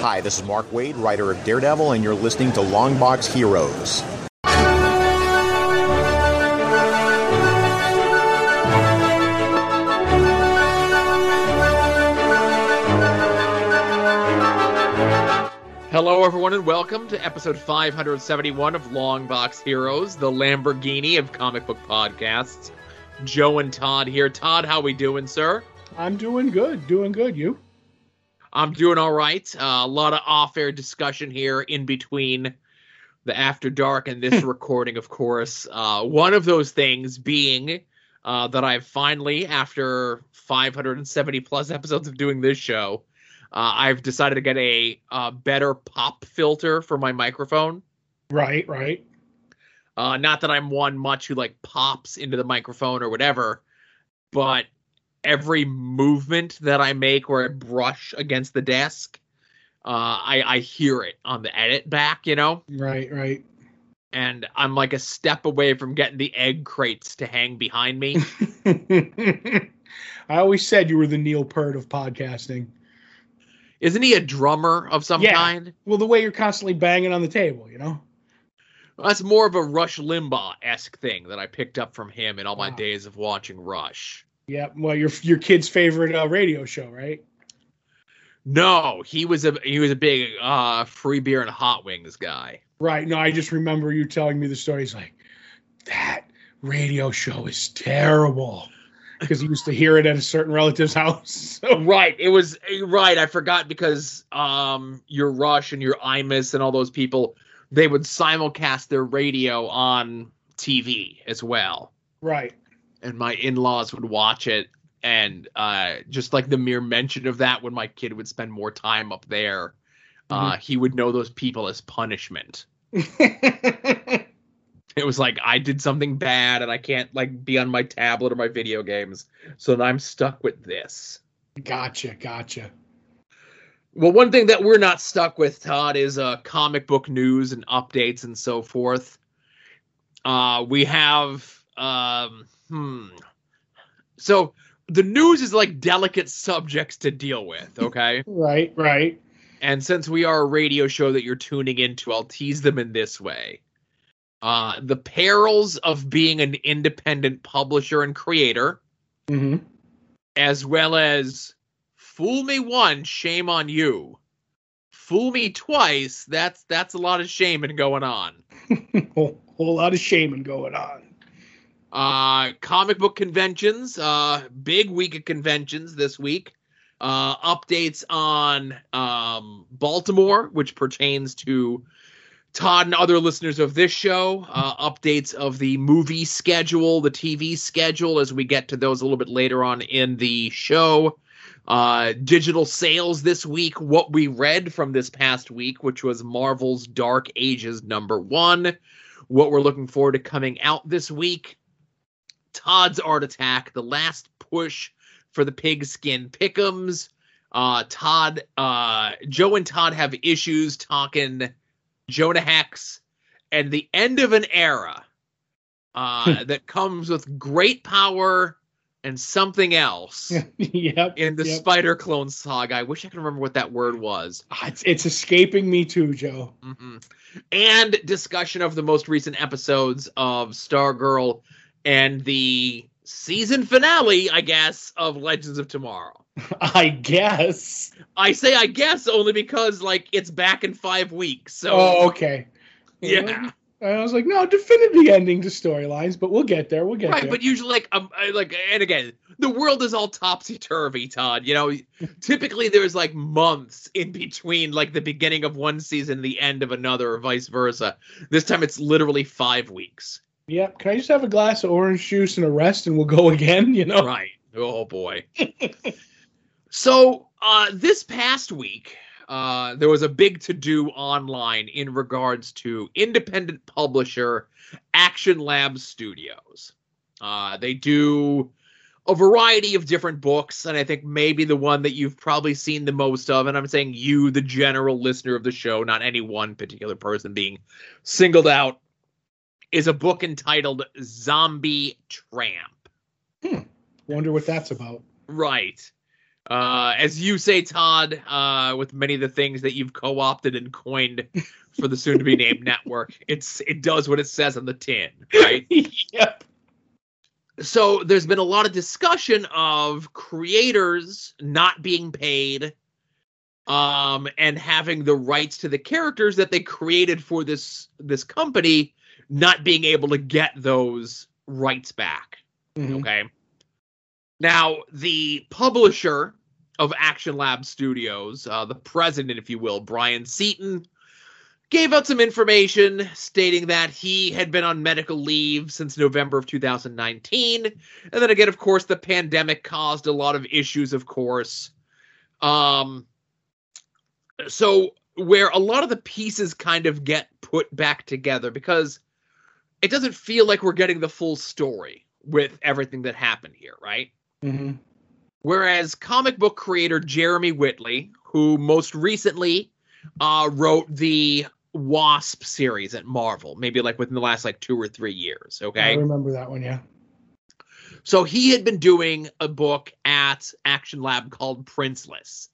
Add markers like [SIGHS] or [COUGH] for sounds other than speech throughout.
Hi, this is Mark Waid, writer of Daredevil, and you're listening to Longbox Heroes. Hello, everyone, and welcome to episode 571 of Longbox Heroes, the Lamborghini of comic book podcasts. Joe and Todd here. Todd, how we doing, sir? I'm doing good. Doing good. You? I'm doing all right. Uh, a lot of off-air discussion here in between the After Dark and this recording, of course. Uh, one of those things being uh, that I've finally, after 570 plus episodes of doing this show, uh, I've decided to get a uh, better pop filter for my microphone. Right, right. Uh, not that I'm one much who like pops into the microphone or whatever, but every movement that I make where I brush against the desk, uh, I, I hear it on the edit back, you know? Right, right. And I'm like a step away from getting the egg crates to hang behind me. [LAUGHS] I always said you were the Neil Peart of podcasting. Isn't he a drummer of some Yeah. kind? Well, the way you're constantly banging on the table, you know? That's more of a Rush Limbaugh esque thing that I picked up from him in all my days of watching Rush. Yeah. Well, your your kid's favorite uh, radio show, right? No, he was a he was a big uh free beer and hot wings guy. Right. No, I just remember you telling me the story. He's like, that radio show is terrible. Because he used to hear it at a certain relative's house. [LAUGHS] Right, it was right. I forgot because um your Rush and your Imus and all those people they would simulcast their radio on TV as well, right. And my in-laws would watch it. And uh, just like the mere mention of that, when my kid would spend more time up there, uh, he would know those people as punishment. [LAUGHS] It was like I did something bad and I can't like be on my tablet or my video games, so I'm stuck with this. gotcha. Gotcha. Well, one thing that we're not stuck with, Todd, is uh, comic book news and updates and so forth. Uh, we have, um, hmm. So the news is like delicate subjects to deal with, okay? [LAUGHS] Right. Right. and since we are a radio show that you're tuning into, I'll tease them in this way. Uh, the perils of being an independent publisher and creator, mm-hmm. as well as fool me once, shame on you. Fool me twice, that's that's a lot of shaming going on. [LAUGHS] whole, whole lot of shaming going on. Uh comic book conventions, uh big week of conventions this week. Uh updates on um Baltimore, which pertains to Todd and other listeners of this show, uh, updates of the movie schedule, the TV schedule, as we get to those a little bit later on in the show. Uh, digital sales this week, what we read from this past week, which was Marvel's Dark Ages number one, what we're looking forward to coming out this week. Todd's Art Attack, the last push for the pigskin pickums. Uh, Todd, uh, Joe and Todd have issues talking Jonah Hex and the end of an era uh, that comes with great power and something else [LAUGHS] yep. in the yep. Spider Clone saga. I wish I could remember what that word was. Ah, It's, it's escaping me too, Joe. hmm And discussion of the most recent episodes of Stargirl and the season finale, I guess, of Legends of Tomorrow. [LAUGHS] I guess. I say I guess only because like it's back in five weeks. So Oh, okay. yeah. I was like, no, definitively ending to storylines, but we'll get there. We'll get there. Right, there. but usually, like, um, I- like, and again, the world is all topsy turvy, Todd. You know, [LAUGHS] typically there's like months in between, like the beginning of one season, the end of another, or vice versa. This time, it's literally five weeks. Yep. Can I just have a glass of orange juice and a rest, and we'll go [LAUGHS] again? You know. Right. Oh boy. [LAUGHS] so, uh, this past week, uh, there was a big to do online in regards to independent publisher Action Lab Studios. Uh, they do a variety of different books, and I think maybe the one that you've probably seen the most of, and I'm saying you, the general listener of the show, not any one particular person being singled out, is a book entitled Zombie Tramp. Wonder what that's about. Right. Uh, as you say, Todd, uh, with many of the things that you've co-opted and coined for the soon-to-be [LAUGHS] named network, it's it does what it says on the tin, right? [LAUGHS] yep. So there's been a lot of discussion of creators not being paid, um, and having the rights to the characters that they created for this this company not being able to get those rights back. Mhm. Okay. Now, the publisher of Action Lab Studios, uh, the president, if you will, Bryan Seaton, gave out some information stating that he had been on medical leave since November of 2019. And then again, of course, the pandemic caused a lot of issues, of course. Um, so, where a lot of the pieces kind of get put back together because it doesn't feel like we're getting the full story with everything that happened here, right? Mhm. Whereas comic book creator Jeremy Whitley, who most recently uh, wrote the Wasp series at Marvel, maybe like within the last like two or three years, Okay, I remember that one. Yeah. So he had been doing a book at Action Lab called Princeless.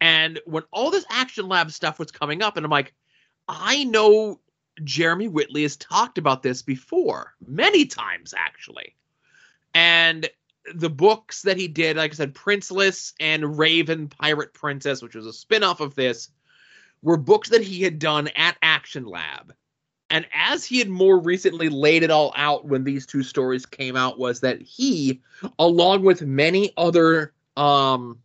And when all this Action Lab stuff was coming up, and I'm like, I know Jeremy Whitley has talked about this before, many times actually. And the books that he did, like I said, Princeless and Raven Pirate Princess, which was a spin-off of this, were books that he had done at Action Lab. And as he had more recently laid it all out when these two stories came out, was that he, along with many other um,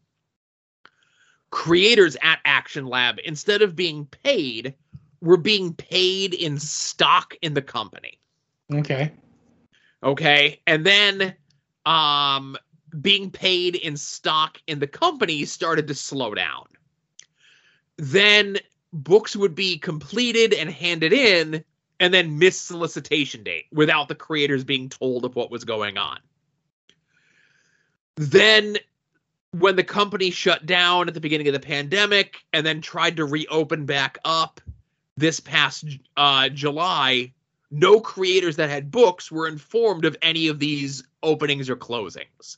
creators at Action Lab, instead of being paid, were being paid in stock in the company. Okay. Okay. And then um, being paid in stock in the company started to slow down. Then books would be completed and handed in and then miss solicitation date without the creators being told of what was going on. Then when the company shut down at the beginning of the pandemic and then tried to reopen back up this past uh, July, no creators that had books were informed of any of these openings or closings.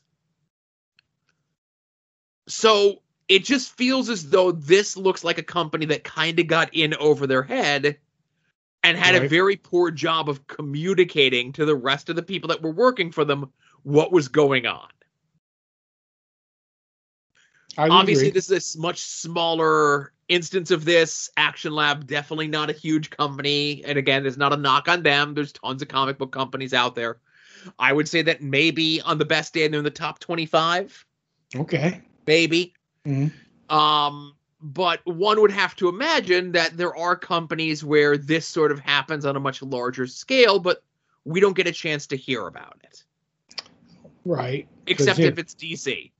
So it just feels as though this looks like a company that kind of got in over their head and had a very poor job of communicating to the rest of the people that were working for them what was going on. Obviously, agree. this is a much smaller instance of this. Action Lab, definitely not a huge company. And again, there's not a knock on them. There's tons of comic book companies out there. I would say that maybe on the best day, they're in the top 25, Okay. maybe. Mhm. Um, but one would have to imagine that there are companies where this sort of happens on a much larger scale, but we don't get a chance to hear about it, Right. except if it's DC.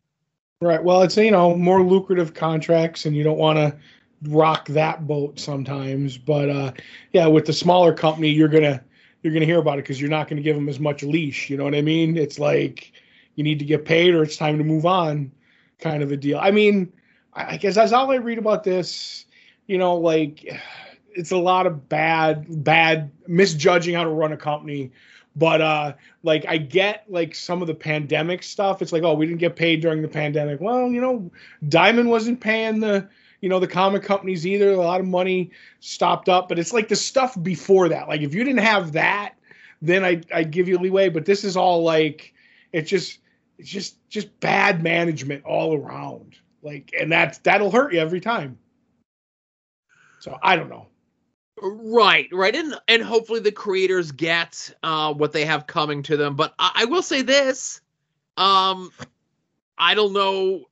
Right. Well, it's you know more lucrative contracts, and you don't want to rock that boat sometimes. But uh, yeah, with the smaller company, you're gonna you're gonna hear about it because you're not gonna give them as much leash. You know what I mean? It's like you need to get paid, or it's time to move on, kind of a deal. I mean, I guess that's all I read about this. You know, like [SIGHS] it's a lot of bad, bad misjudging how to run a company. But uh, like I get like some of the pandemic stuff. It's like, oh, we didn't get paid during the pandemic. Well, you know, Diamond wasn't paying the you know the comic companies either. A lot of money stopped up, but it's like the stuff before that. Like if you didn't have that, then I I give you leeway. But this is all like it's just it's just just bad management all around. Like and that's that'll hurt you every time. So I don't know. Right, right, and and hopefully the creators get uh, what they have coming to them. But I, I will say this: um, I don't know,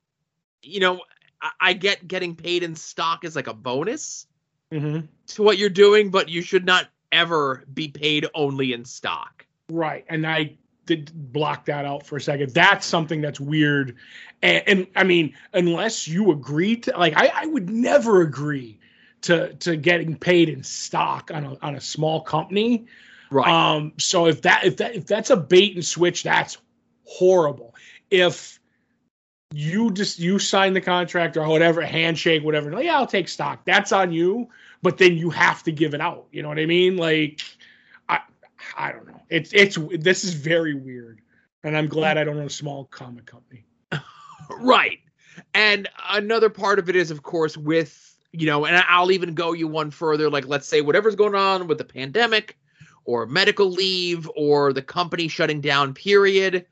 you know, I, I get getting paid in stock is like a bonus Mm-hmm. to what you're doing, but you should not ever be paid only in stock. Right, and I did block that out for a second. That's something that's weird, and, and I mean, unless you agree to, like, I, I would never agree to to getting paid in stock on a on a small company. Right, Um, so if that if that if that's a bait and switch, that's horrible. If you just you sign the contract or whatever, handshake, whatever, like, yeah, I'll take stock. That's on you, but then you have to give it out. You know what I mean? Like, I I don't know. It's it's this is very weird, and I'm glad I don't own a small comic company. [LAUGHS] right. And another part of it is, of course, with, you know, and I'll even go you one further. Like, let's say whatever's going on with the pandemic or medical leave or the company shutting down, period.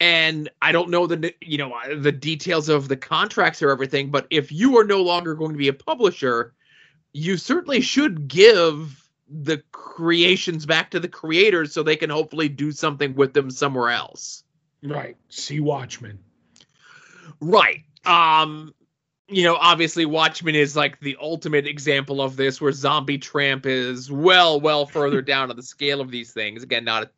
And I don't know the, you know, the details of the contracts or everything, but if you are no longer going to be a publisher, you certainly should give the creations back to the creators so they can hopefully do something with them somewhere else. Right. See Watchmen. Right. Um you know, obviously Watchmen is like the ultimate example of this where Zombie Tramp is well well further [LAUGHS] down on the scale of these things. Again, not a,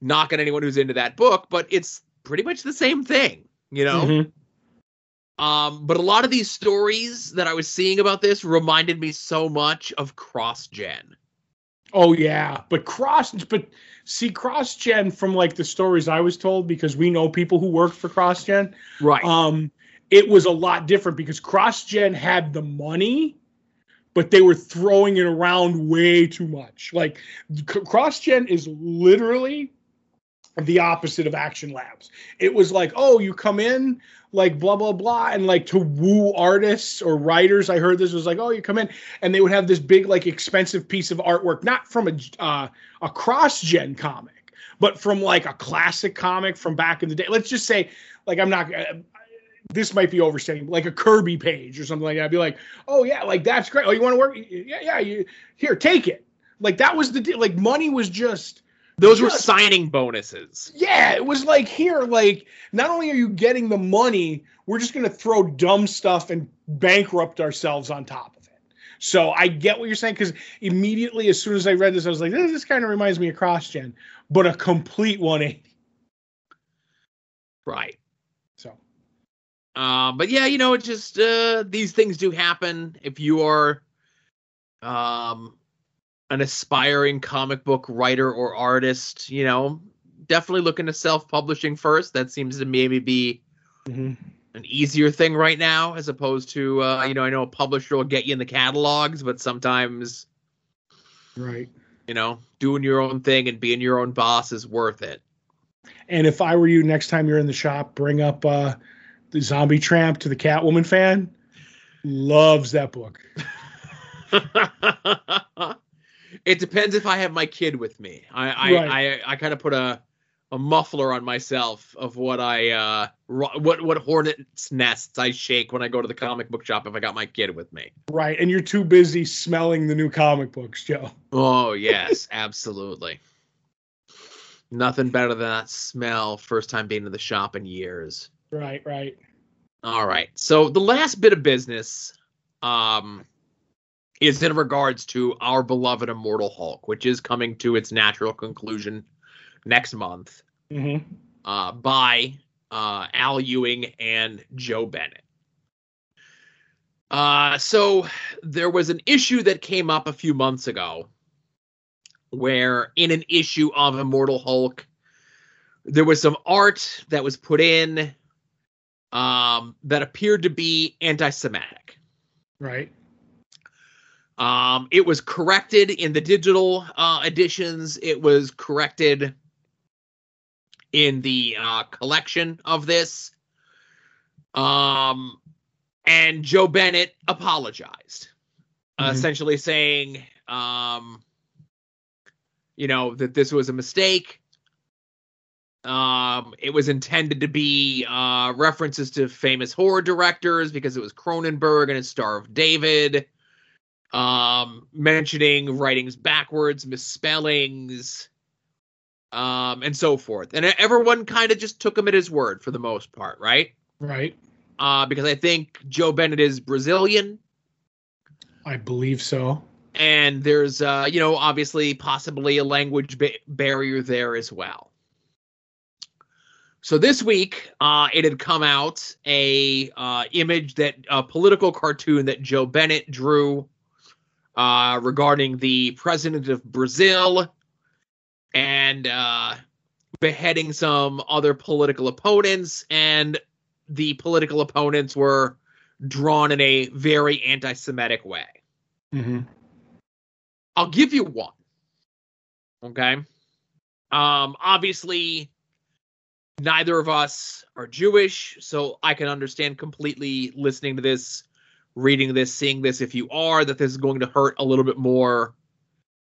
knocking anyone who's into that book, but it's pretty much the same thing, you know. Mm-hmm. Um, but a lot of these stories that I was seeing about this reminded me so much of CrossGen. Oh yeah, but cross, but see CrossGen from like the stories I was told because we know people who worked for CrossGen. Right. Um, it was a lot different because CrossGen had the money, but they were throwing it around way too much. Like CrossGen is literally the opposite of action labs. It was like, oh, you come in like blah blah blah, and like to woo artists or writers. I heard this was like, oh, you come in, and they would have this big like expensive piece of artwork, not from a uh, a CrossGen comic, but from like a classic comic from back in the day. Let's just say, like, I'm not. This might be overstating, like a Kirby page or something like that. I'd be like, oh yeah, like that's great. Oh, you want to work? Yeah, yeah. You here, take it. Like that was the deal. like money was just those were signing bonuses. Yeah, it was like here, like not only are you getting the money, we're just gonna throw dumb stuff and bankrupt ourselves on top of it. So I get what you're saying because immediately as soon as I read this, I was like, this, this kind of reminds me of CrossGen, but a complete 180. Right. Uh, but yeah, you know, it just uh, these things do happen. If you are um an aspiring comic book writer or artist, you know, definitely look into self publishing first. That seems to maybe be mm-hmm. an easier thing right now, as opposed to, uh, you know, I know a publisher will get you in the catalogs, but sometimes, right, you know, doing your own thing and being your own boss is worth it. And if I were you, next time you're in the shop, bring up uh, the Zombie Tramp to the Catwoman fan. Loves that book. [LAUGHS] It depends if I have my kid with me. I I right. I, I kind of put a a muffler on myself of what I uh what what hornets nests I shake when I go to the comic book shop if I got my kid with me. Right, and you're too busy smelling the new comic books, Joe. Oh [LAUGHS] yes, absolutely. Nothing better than that smell first time being to the shop in years. Right, right. All right. So the last bit of business um is in regards to our beloved Immortal Hulk, which is coming to its natural conclusion next month mm-hmm. uh, by uh, Al Ewing and Joe Bennett. Uh, so there was an issue that came up a few months ago where in an issue of Immortal Hulk, there was some art that was put in um, that appeared to be anti Semitic. Right. Um, it was corrected in the digital uh, editions. It was corrected in the uh, collection of this. Um, and Joe Bennett apologized, mm-hmm. uh, essentially saying, um, you know, that this was a mistake. Um, it was intended to be uh, references to famous horror directors because it was Cronenberg and his Star of David um, mentioning writings backwards, misspellings, um, and so forth. And everyone kind of just took him at his word for the most part, right? Right. Uh, because I think Joe Bennett is Brazilian. I believe so. And there's, uh, you know, obviously possibly a language ba- barrier there as well. So this week, uh, it had come out a uh, image that a political cartoon that Joe Bennett drew uh, regarding the president of Brazil and uh, beheading some other political opponents. And the political opponents were drawn in a very anti Semitic way. Mm-hmm. I'll give you one. Okay. Um, obviously, neither of us are Jewish, so I can understand completely listening to this, reading this, seeing this. If you are, that this is going to hurt a little bit more,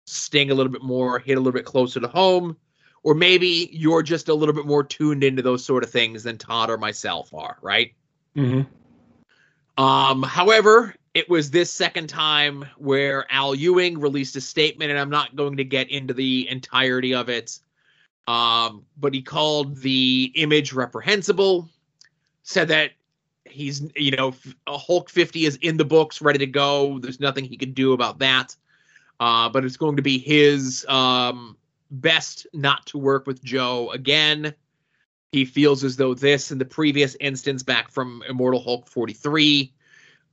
sting a little bit more, hit a little bit closer to home, or maybe you're just a little bit more tuned into those sort of things than Todd or myself are, right? Mm-hmm. Um, however, it was this second time where Al Ewing released a statement, and I'm not going to get into the entirety of it. Um, but he called the image reprehensible, said that he's, you know, Hulk 50 is in the books, ready to go. There's nothing he can do about that. Uh, but it's going to be his um, best not to work with Joe again. He feels as though this and the previous instance back from Immortal Hulk 43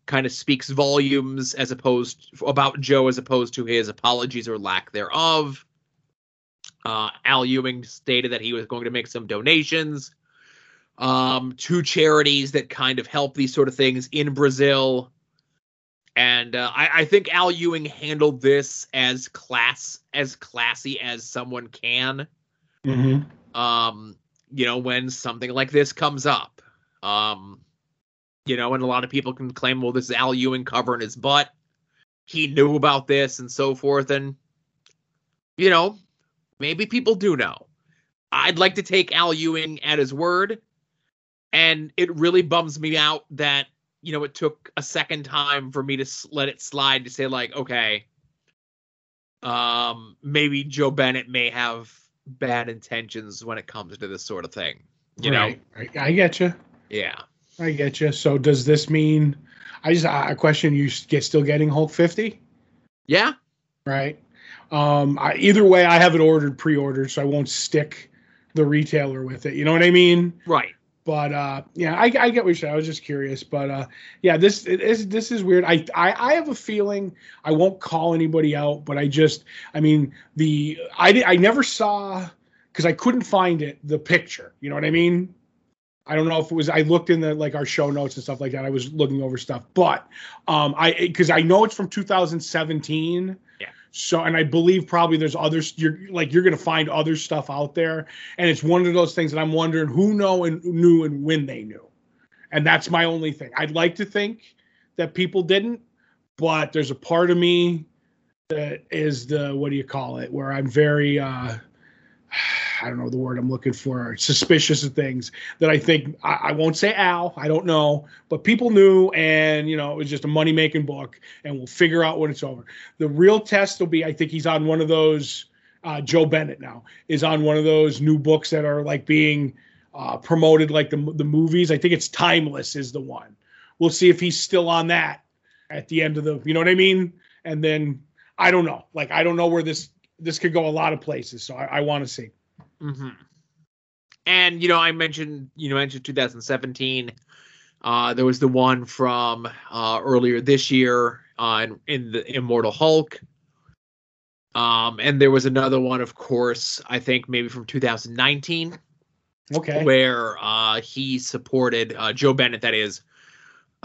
kind of speaks volumes as opposed about Joe as opposed to his apologies or lack thereof. Uh, Al Ewing stated that he was going to make some donations um, to charities that kind of help these sort of things in Brazil. And uh, I, I think Al Ewing handled this as class as classy as someone can. Mm-hmm. Um, you know, when something like this comes up. Um, you know, and a lot of people can claim, well, this is Al Ewing covering his butt. He knew about this and so forth. And, you know, maybe people do know. I'd like to take Al Ewing at his word. And it really bums me out that, you know, it took a second time for me to let it slide to say, like, okay, um, maybe Joe Bennett may have bad intentions when it comes to this sort of thing. You right. know, I, I get you. Yeah. I get you. So does this mean? I just I question you get still getting Hulk fifty? Yeah. Right. Um. I, either way, I have it ordered pre-ordered, so I won't stick the retailer with it. You know what I mean? Right. But uh, yeah, I, I get what you're saying. I was just curious, but uh, yeah, this is this is weird. I, I I have a feeling I won't call anybody out, but I just I mean the I I never saw because I couldn't find it the picture. You know what I mean? I don't know if it was I looked in the like our show notes and stuff like that. I was looking over stuff, but um I because I know it's from 2017. So and I believe probably there's others you're like you're gonna find other stuff out there, and it's one of those things that I'm wondering who know and knew and when they knew, and that's my only thing. I'd like to think that people didn't, but there's a part of me that is the what do you call it where I'm very uh [SIGHS] I don't know the word I'm looking for, suspicious of things that I think I, I, won't say Al, I don't know, but people knew, and you know it was just a money making book, and we'll figure out when it's over. The real test will be, I think he's on one of those. Uh, Joe Bennett now is on one of those new books that are like being uh, promoted, like the the movies. I think it's Timeless is the one. We'll see if he's still on that at the end of the, you know what I mean? And then I don't know, like I don't know where this this could go a lot of places, so I, I want to see. Mm-hmm. And you know, I mentioned you know mentioned 2017. Uh, there was the one from uh, earlier this year uh, in, in the Immortal Hulk. Um, and there was another one, of course, I think maybe from 2019. Okay. Where uh, he supported uh, Joe Bennett, that is,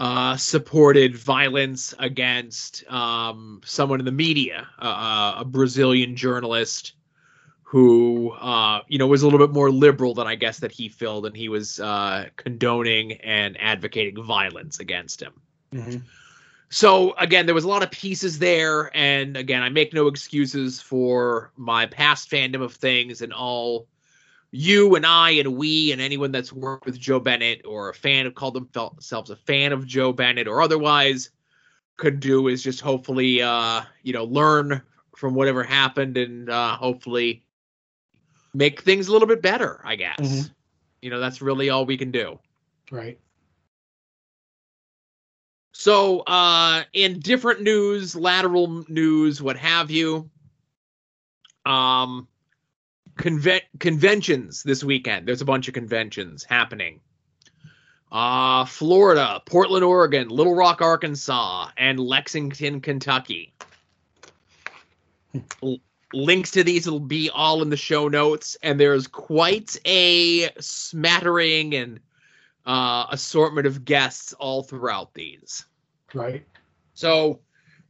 uh, supported violence against um, someone in the media, uh, a Brazilian journalist who uh, you know was a little bit more liberal than I guess that he filled, and he was uh, condoning and advocating violence against him. Mm-hmm. So again, there was a lot of pieces there, and again, I make no excuses for my past fandom of things, and all you and I and we and anyone that's worked with Joe Bennett or a fan of called themselves a fan of Joe Bennett or otherwise could do is just hopefully uh, you know learn from whatever happened and uh, hopefully make things a little bit better, I guess. Mm-hmm. You know, that's really all we can do. Right. So, uh, in different news, lateral news, what have you, um, conve- conventions this weekend. There's a bunch of conventions happening. Uh, Florida, Portland, Oregon, Little Rock, Arkansas, and Lexington, Kentucky links to these will be all in the show notes and there's quite a smattering and uh, assortment of guests all throughout these right so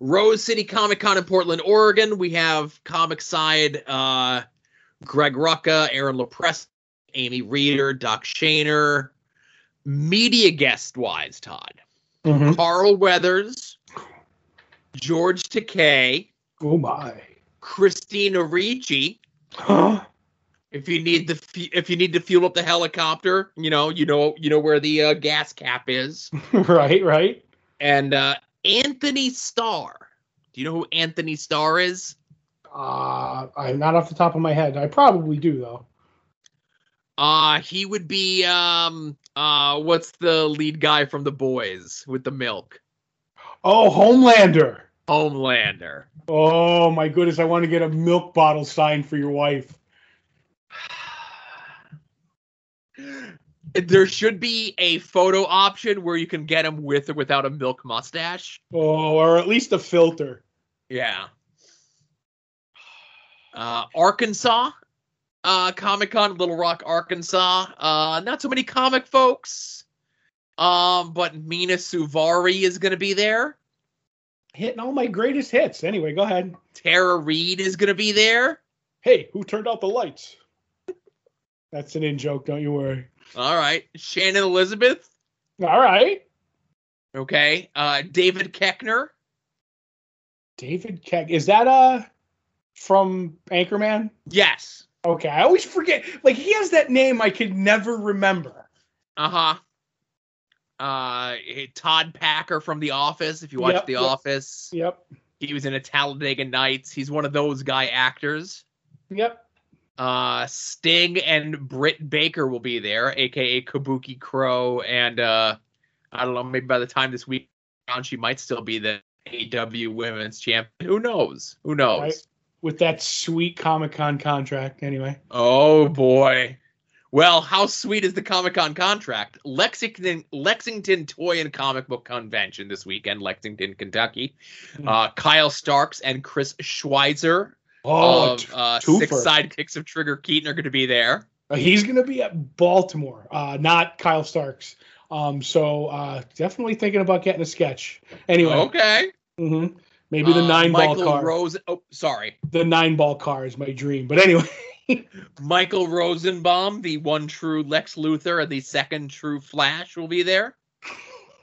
rose city comic con in portland oregon we have comic side uh, greg rucka aaron lopresti Amy Reeder, Doc Shaner. Media guest wise, Todd. Mhm. Carl Weathers, George Takei, Oh my. Christina Ricci. Huh? If you need the if you need to fuel up the helicopter, you know you know you know where the uh, gas cap is. [LAUGHS] right, right. And uh, Antony Starr. Do you know who Antony Starr is? Uh, I'm not off the top of my head. I probably do though. Uh he would be um uh what's the lead guy from the boys with the milk? Oh, Homelander. Homelander. Oh my goodness, I want to get a milk bottle signed for your wife. [SIGHS] There should be a photo option where you can get him with or without a milk mustache. Oh, or at least a filter. Yeah. Uh, Arkansas, uh, Comic Con, Little Rock, Arkansas. Uh, not so many comic folks. Um, but Mena Suvari is going to be there. Hitting all my greatest hits. Anyway, go ahead. Tara Reid is going to be there. Hey, who turned out the lights? That's an in joke, don't you worry. All right. Shannon Elizabeth. All right. Okay. Uh, David Koechner. David Keck. Is that uh from Anchorman? Yes. Okay, I always forget. Like he has that name I could never remember. Uh huh. Uh, Todd Packer from The Office. If you watch Yep, The yep. Office, Yep. he was in a Talladega Nights. He's one of those guy actors. Yep. Uh, Sting and Britt Baker will be there, aka Kabuki Crow, and uh, I don't know. Maybe by the time this week on, she might still be the AEW Women's Champion. Who knows? Who knows? Right. With that sweet Comic Con contract, anyway. Oh boy. Well, how sweet is the Comic Con contract? Lexington Lexington Toy and Comic Book Convention this weekend, Lexington, Kentucky. Hmm. Uh, Kyle Starks and Chris Schweizer Oh, of uh. Six Sidekicks of Trigger Keaton are going to be there. Uh, he's going to be at Baltimore, uh, not Kyle Starks. Um, so uh, definitely thinking about getting a sketch. Anyway, Okay. hmm maybe the Uh, nine ball Michael car. Rose. Oh, sorry. the nine ball car is my dream. But anyway, [LAUGHS] Michael Rosenbaum, the one true Lex Luthor and the second true Flash, will be there.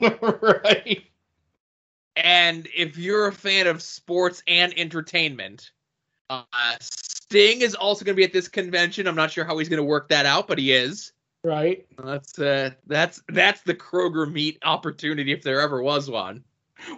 [LAUGHS] right. And if you're a fan of sports and entertainment, uh, Sting is also going to be at this convention. I'm not sure how he's going to work that out, but he is. Right. That's uh, that's that's the Kroger meet opportunity if there ever was one.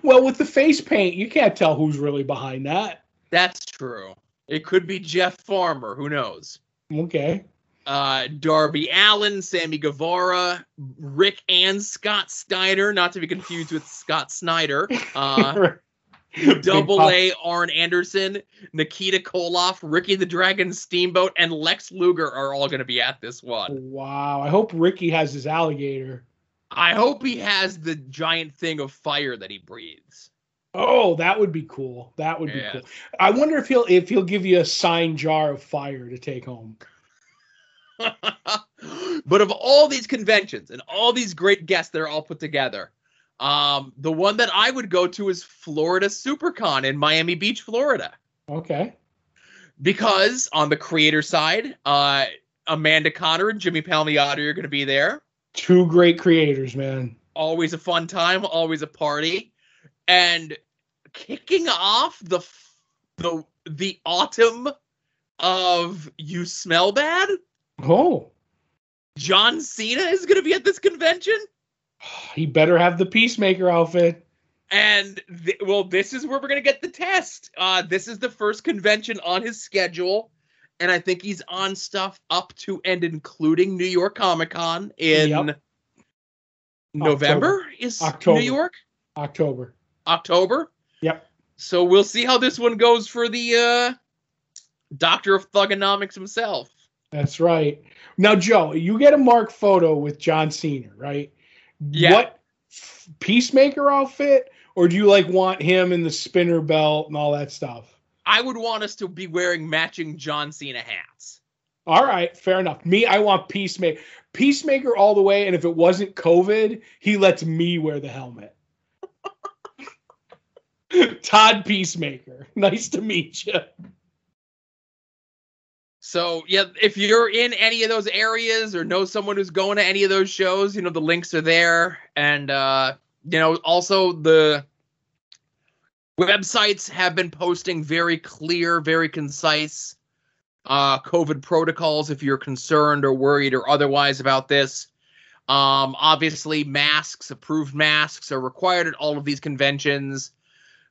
Well, with the face paint, you can't tell who's really behind that. That's true. It could be Jeff Farmer. Who knows? Okay. uh, Darby Allin, Sammy Guevara, Rick and Scott Steiner, not to be confused with Scott Snyder, [LAUGHS] uh, Double A Arn Anderson, Nikita Koloff, Ricky the Dragon Steamboat, and Lex Luger are all going to be at this one. Wow. I hope Ricky has his alligator. I hope he has the giant thing of fire that he breathes. Oh, that would be cool. That would be cool. I wonder if he'll if he'll give you a signed jar of fire to take home. [LAUGHS] but of all these conventions and all these great guests that are all put together, um, the one that I would go to is Florida SuperCon in Miami Beach, Florida. Okay. Because on the creator side, uh, Amanda Conner and Jimmy Palmiotti are going to be there. Two great creators, man. Always a fun time, always a party, and kicking off the the the autumn of You Smell Bad. Oh, John Cena is going to be at this convention. [SIGHS] he better have the peacemaker outfit. And th- well, this is where we're gonna get the test. Uh, this is the first convention on his schedule, and I think he's on stuff up to and including New York Comic Con in Yep. November. Is October. New York October. October? Yep. So we'll see how this one goes for the uh, Doctor of Thuganomics himself. That's right. Now, Joe, you get a mark photo with John Cena, right? Yeah. What f- peacemaker outfit, or do you like want him in the spinner belt and all that stuff? I would want us to be wearing matching John Cena hats. All right, fair enough. Me, I want peacemaker, peacemaker all the way. And if it wasn't COVID, he lets me wear the helmet. [LAUGHS] Todd Peacemaker, nice to meet you. So yeah, if you're in any of those areas or know someone who's going to any of those shows, you know the links are there, and uh, you know also the websites have been posting very clear, very concise uh, COVID protocols if you're concerned or worried or otherwise about this. Um, obviously, masks, approved masks, are required at all of these conventions.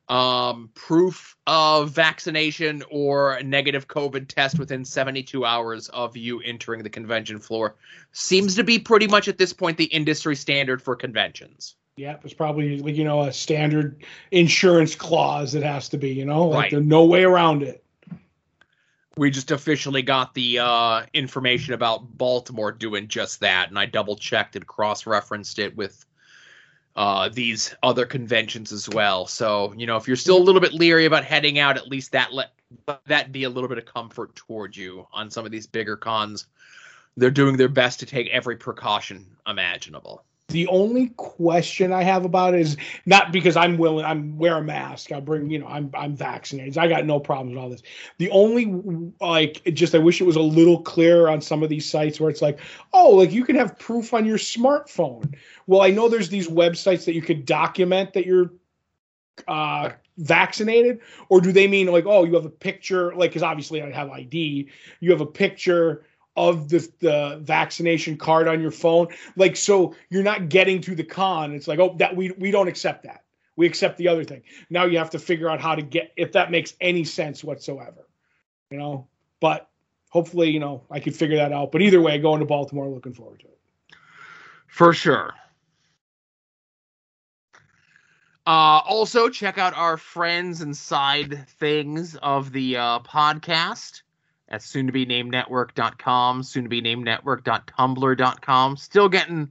Um, proof of vaccination or negative COVID test within 72 hours of you entering the convention floor seems to be pretty much at this point the industry standard for conventions. Yeah, it's probably like you know a standard insurance clause that has to be. You know, like Right. there's no way around it. we just officially got the uh, information about Baltimore doing just that, and I double checked and cross referenced it with uh, these other conventions as well. So you know, if you're still a little bit leery about heading out, at least that let that be a little bit of comfort towards you on some of these bigger cons. They're doing their best to take every precaution imaginable. The only question I have about it is not because I'm willing. I'm wear a mask. I bring, you know, I'm I'm vaccinated. I got no problems with all this. The only like, just I wish it was a little clearer on some of these sites where it's like, oh, like you can have proof on your smartphone. Well, I know there's these websites that you could document that you're uh vaccinated or do they mean like oh you have a picture like because obviously i have id you have a picture of the the vaccination card on your phone. Like so you're not getting to the con. It's like oh that we we don't accept that. We accept the other thing. Now you have to figure out how to get if that makes any sense whatsoever you know? But hopefully you know i could figure that out. But either way going to baltimore looking forward to it. For sure. Uh, also, check out our friends and side things of the uh, podcast at soon to be named network.com, soon to be named network.tumblr.com. Still getting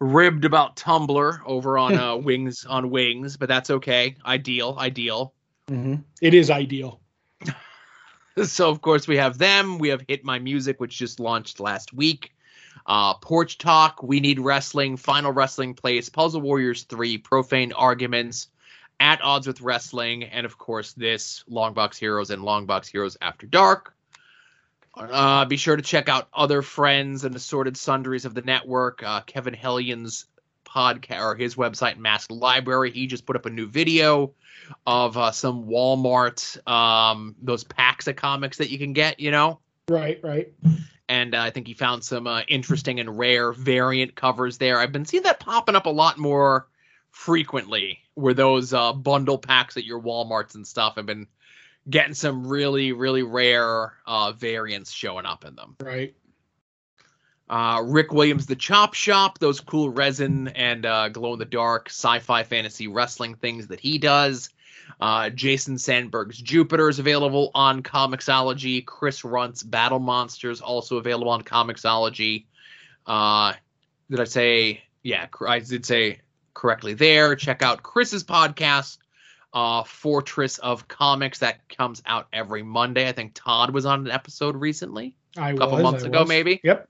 ribbed about Tumblr over on uh, [LAUGHS] Wings on Wings, but that's okay. Ideal, ideal. it is ideal [LAUGHS] so of course we have them we have hit my music which just launched last week uh porch talk we need wrestling final wrestling place puzzle warriors 3 profane arguments at odds with wrestling and of course this longbox heroes and longbox heroes after dark uh, be sure to check out other friends and assorted sundries of the network. Uh, Kevin Hellion's podcast or his website, Mask Library. He just put up a new video of uh, some Walmart, um, those packs of comics that you can get, you know. right right And uh, I think he found some uh, interesting and rare variant covers there. I've been seeing that popping up a lot more frequently, where those uh, bundle packs at your WalMarts and stuff have been getting some really, really rare uh, variants showing up in them. right Uh, Rick Williams, The Chop Shop, those cool resin and uh, glow in the dark sci fi fantasy wrestling things that he does. Uh, Jason Sandberg's Jupiter is available on Comixology. Chris Runt's Battle Monsters also available on Comixology. Uh, did I say? Yeah, I did say correctly there. Check out Chris's podcast, uh, Fortress of Comics, that comes out every Monday. I think Todd was on an episode recently i a couple was, months I ago, was. maybe. yep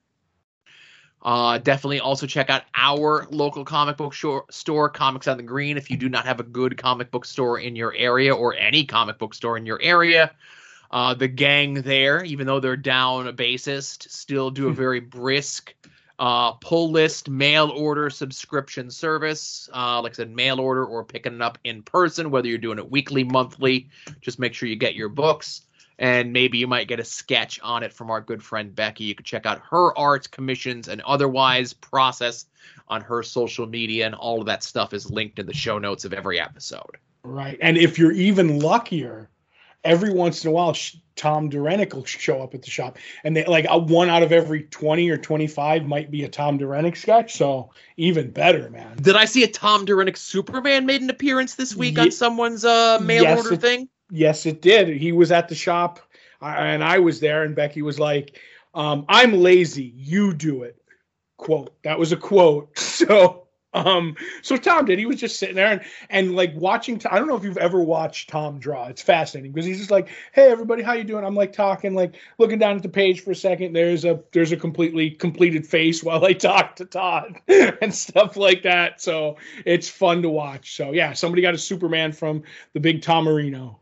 Uh, definitely also check out our local comic book shor- store, Comics on the Green. If you do not have a good comic book store in your area or any comic book store in your area, uh, the gang there, even though they're down a bassist, still do a [LAUGHS] very brisk uh, pull list mail order subscription service. Uh, like I said, mail order or picking it up in person, whether you're doing it weekly, monthly. Just make sure you get your books and maybe you might get a sketch on it from our good friend Becky. You can check out her art commissions and otherwise process on her social media, and all of that stuff is linked in the show notes of every episode. Right. And if you're even luckier, every once in a while, Tom Derenick will show up at the shop. And they like a one out of every 20 or 25 might be a Tom Derenick sketch. So even better, man. Did I see a Tom Derenick Superman made an appearance this week Ye- on someone's uh, mail Yes, order it- thing? Yes, it did. He was at the shop and I was there, and Becky was like, um, I'm lazy. You do it. Quote. That was a quote. [LAUGHS] So. Um, so Tom did. He was just sitting there and, and like watching. I don't know if you've ever watched Tom draw. It's fascinating because he's just like, "Hey, everybody, how you doing?" I'm like talking, like looking down at the page for a second. There's a there's a completely completed face while I talk to Todd [LAUGHS] and stuff like that. So it's fun to watch. So yeah, somebody got a Superman from the big Tom Marino.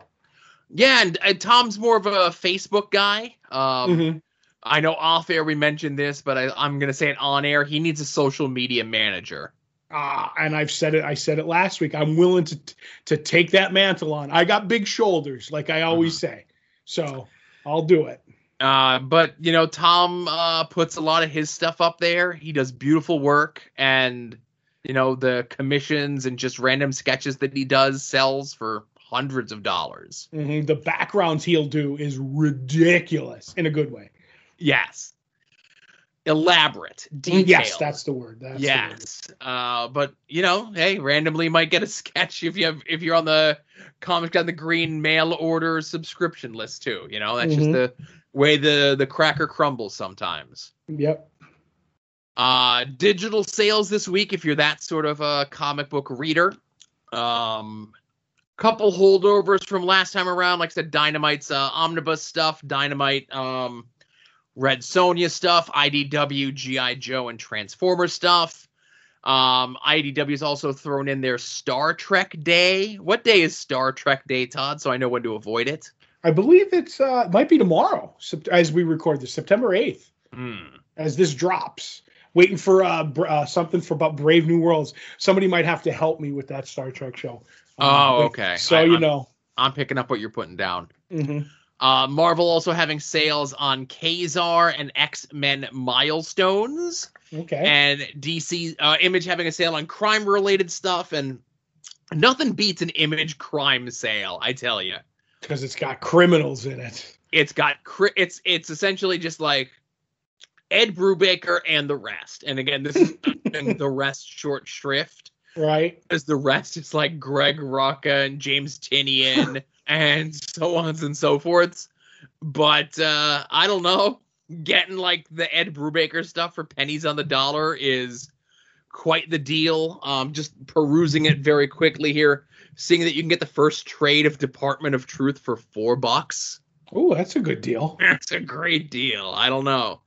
Yeah, and, and Tom's more of a Facebook guy. Um, Mhm. I know off air we mentioned this, but I, I'm going to say it on air. He needs a social media manager. Ah, and I've said it. I said it last week. I'm willing to to take that mantle on. I got big shoulders, like I always say. So I'll do it. Uh, but you know, Tom uh, puts a lot of his stuff up there. He does beautiful work, and you know the commissions and just random sketches that he does sells for hundreds of dollars. Mhm. The backgrounds he'll do is ridiculous in a good way. Yes, elaborate, detailed. Yes, that's the word. That's the word. yes, uh, but you know, hey, randomly might get a sketch if you have if you're on the comic on the green mail order subscription list too. You know, that's just Mhm. the way the the cracker crumbles sometimes. Yep. Uh, digital sales this week, if you're that sort of a comic book reader. Um, couple holdovers from last time around. Like I said, Dynamite's uh, omnibus stuff, Dynamite, um, Red Sonja stuff, IDW, GI Joe, and Transformer stuff. Um, IDW's also thrown in their Star Trek Day. What day is Star Trek Day, Todd? So I know when to avoid it. I believe it's uh it might be tomorrow as we record this, September 8th, Hmm. as this drops. Waiting for uh, br- uh something for about Brave New Worlds. Somebody might have to help me with that Star Trek show. Um, Oh, okay. So I- you know. I'm picking up what you're putting down. Mhm. Uh, Marvel also having sales on Kazar and X Men Milestones, Okay. and DC uh, Image having a sale on crime related stuff. And nothing beats an Image crime sale, I tell you. Because it's got criminals in it. It's got cri- it's it's essentially just like Ed Brubaker and the rest. And again, this is [LAUGHS] the rest short shrift Right. because the rest is like Greg Rucka and James Tynion [LAUGHS] and so on and so forth. But uh, I don't know. Getting like the Ed Brubaker stuff for pennies on the dollar is quite the deal. Um, just perusing it very quickly here, seeing that you can get the first trade of Department of Truth for four bucks. Oh, that's a good deal. That's a great deal. I don't know.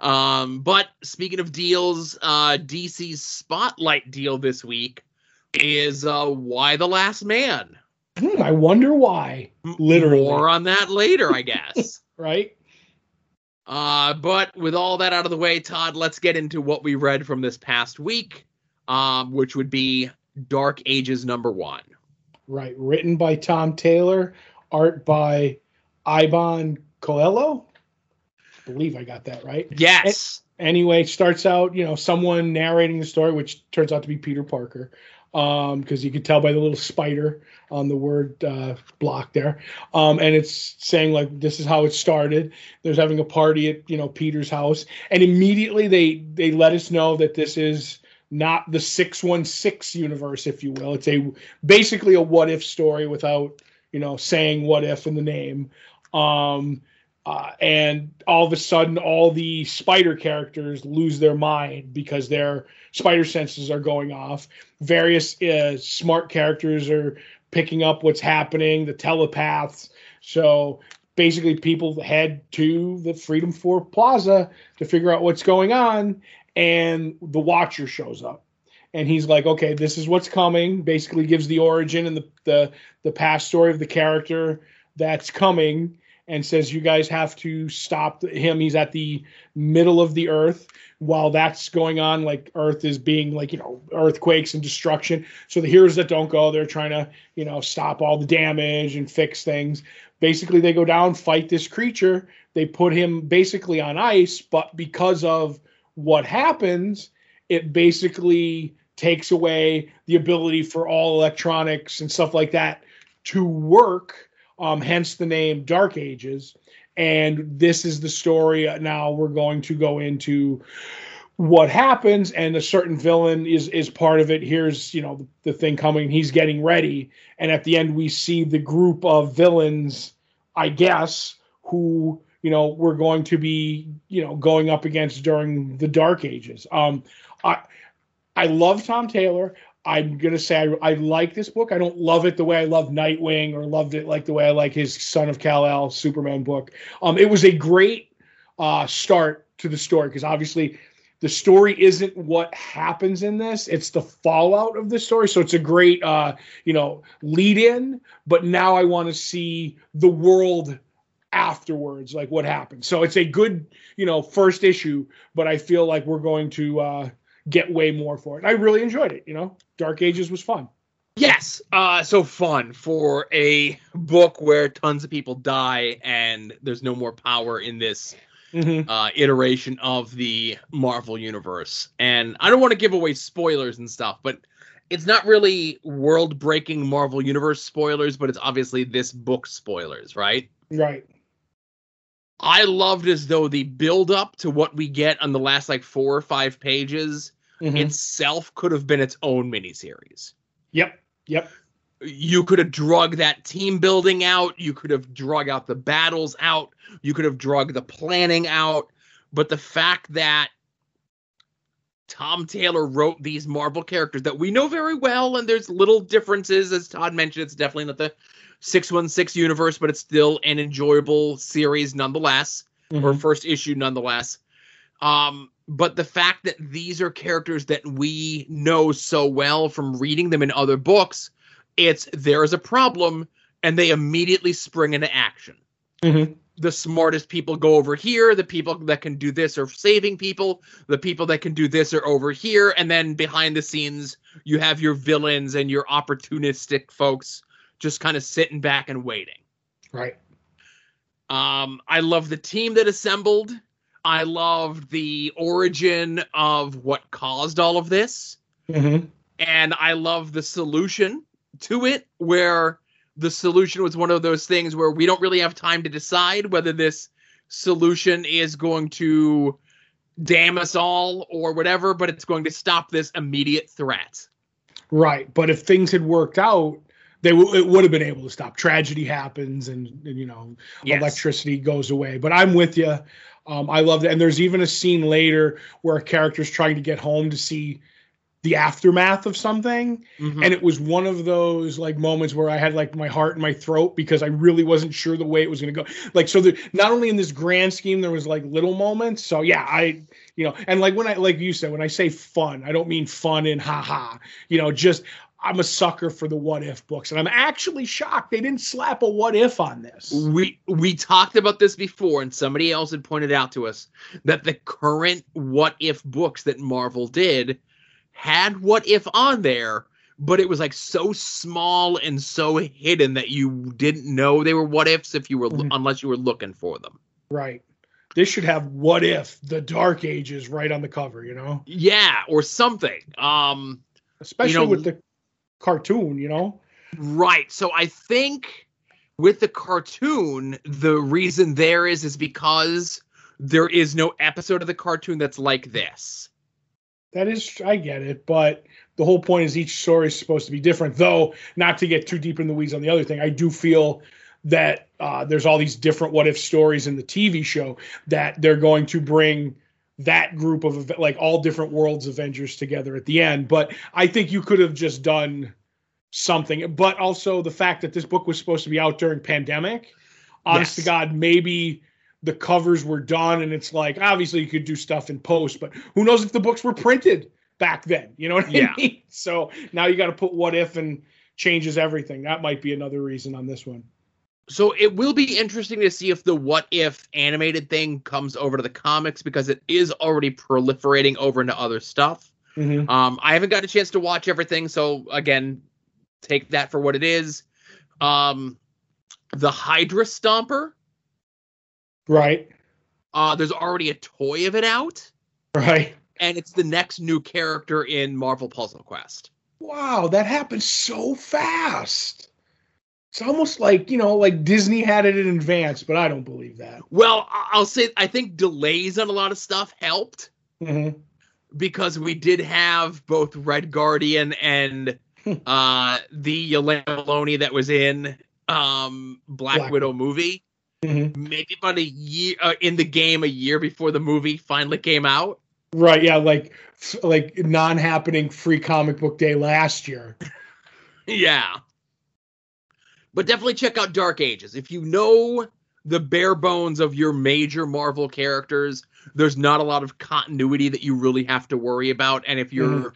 Um, but speaking of deals, uh, DC's spotlight deal this week is uh, Y the Last Man. Hmm, I wonder why. Literally. More on that later, I guess. [LAUGHS] Right. uh, but with all that out of the way, Todd, let's get into what we read from this past week, um, which would be Dark Ages number one. Right. Written by Tom Taylor, art by Iban Coello. Believe I got that right. Yes. Anyway, starts out, you know, someone narrating the story, which turns out to be Peter Parker, um, because you could tell by the little spider on the word uh, block there. Um, and it's saying like this is how it started. There's having a party at you know Peter's house, and immediately they they let us know that this is not the 616 universe, if you will. It's a basically a what if story without you know saying what if in the name. Um, uh, and all of a sudden, all the spider characters lose their mind because their spider senses are going off. Various uh, smart characters are picking up what's happening, the telepaths. So basically, people head to the Freedom 4 Plaza to figure out what's going on, and the Watcher shows up. And he's like, okay, this is what's coming. Basically, gives the origin and the, the, the past story of the character that's coming and says you guys have to stop him. He's at the middle of the earth while that's going on. Like earth is being like you know earthquakes and destruction. So the heroes that don't go they're trying to you know stop all the damage and fix things. Basically they go down fight this creature. They put him basically on ice but because of what happens it basically takes away the ability for all electronics and stuff like that to work um, hence the name Dark Ages. And this is the story. Now we're going to go into what happens, and a certain villain is is part of it. Here's you know the, thing coming. He's getting ready, and at the end we see the group of villains, I guess, who you know we're going to be you know going up against during the Dark Ages. Um, I I love Tom Taylor. I'm gonna say I, I like this book. I don't love it the way I love Nightwing or loved it like the way I like his Son of Kal El Superman book. Um, it was a great uh, start to the story because obviously the story isn't what happens in this it's the fallout of the story so it's a great uh you know lead in but now i want to see the world afterwards like what happened so it's a good you know first issue but i feel like we're going to uh get way more for it i really enjoyed it you know dark ages was fun Yes, uh, so fun for a book where tons of people die and there's no more power in this mm-hmm. uh, iteration of the Marvel universe. And I don't want to give away spoilers and stuff, but it's not really world breaking Marvel universe spoilers, but it's obviously this book spoilers, right? right I loved as though the build up to what we get on the last like four or five pages Mhm. itself could have been its own miniseries. yep yep you could have drug that team building out you could have drug out the battles out you could have drug the planning out but the fact that tom taylor wrote these marvel characters that we know very well and there's little differences as todd mentioned it's definitely not the 616 universe but it's still an enjoyable series nonetheless or Mhm. first issue nonetheless. Um, but the fact that these are characters that we know so well from reading them in other books, it's there is a problem, and they immediately spring into action. Mhm. The smartest people go over here, the people that can do this are saving people, the people that can do this are over here, and then behind the scenes, you have your villains and your opportunistic folks just kind of sitting back and waiting. right Um, I love the team that assembled. I loved the origin of what caused all of this. Mhm. And I love the solution to it, where the solution was one of those things where we don't really have time to decide whether this solution is going to damn us all or whatever, but it's going to stop this immediate threat. Right, but if things had worked out, they w- it would have been able to stop. Tragedy happens, and, and, you know Yes. electricity goes away. But I'm with you. Um, I love that, and there's even a scene later where a character's trying to get home to see the aftermath of something, Mhm. and it was one of those like moments where I had like my heart in my throat because I really wasn't sure the way it was going to go. Like so, the, not only in this grand scheme there was like little moments. So yeah, I you know, and like when I like you said when I say fun, I don't mean fun in haha. You know, just I'm a sucker for the what if books, and I'm actually shocked they didn't slap a what if on this. we we talked about this before and somebody else had pointed out to us that the current what if books that marvel did had what if on there but it was like so small and so hidden that you didn't know they were what ifs if you were Mhm. unless you were looking for them Right. This should have what if the Dark Ages right on the cover. You know, yeah or something um especially know, with the cartoon. You know. Right. So I think with the cartoon, the reason there is is because there is no episode of the cartoon that's like this. That is, I get it, but the whole point is each story is supposed to be different. Though, not to get too deep in the weeds on the other thing, I do feel that uh, there's all these different what if stories in the TV show that they're going to bring that group of like all different worlds Avengers together at the end. But I think you could have just done something. But also the fact that this book was supposed to be out during pandemic, honest to God, maybe the covers were done and it's like obviously you could do stuff in post, but who knows if the books were printed back then? You know what I Yeah. mean? [LAUGHS] So now you got to put what if and changes everything. That might be another reason on this one. So it will be interesting to see if the what if animated thing comes over to the comics because it is already proliferating over into other stuff. Mm-hmm. Um, I haven't got a chance to watch everything, so again, take that for what it is. Um, the Hydra Stomper, Right. uh, there's already a toy of it out. Right. and it's the next new character in Marvel Puzzle Quest. Wow, that happened so fast. It's almost like, you know, like Disney had it in advance, but I don't believe that. Well, I'll say I think delays on a lot of stuff helped Mm-hmm. because we did have both Red Guardian and uh, the Yelena Maloney that was in um, Black, Black Widow movie. Mm-hmm. Maybe about a year uh, in the game, a year before the movie finally came out. Right. Yeah. Like, like non-happening free comic book day last year. [LAUGHS] Yeah. But definitely check out Dark Ages. If you know the bare bones of your major Marvel characters, there's not a lot of continuity that you really have to worry about. And if you're Mhm.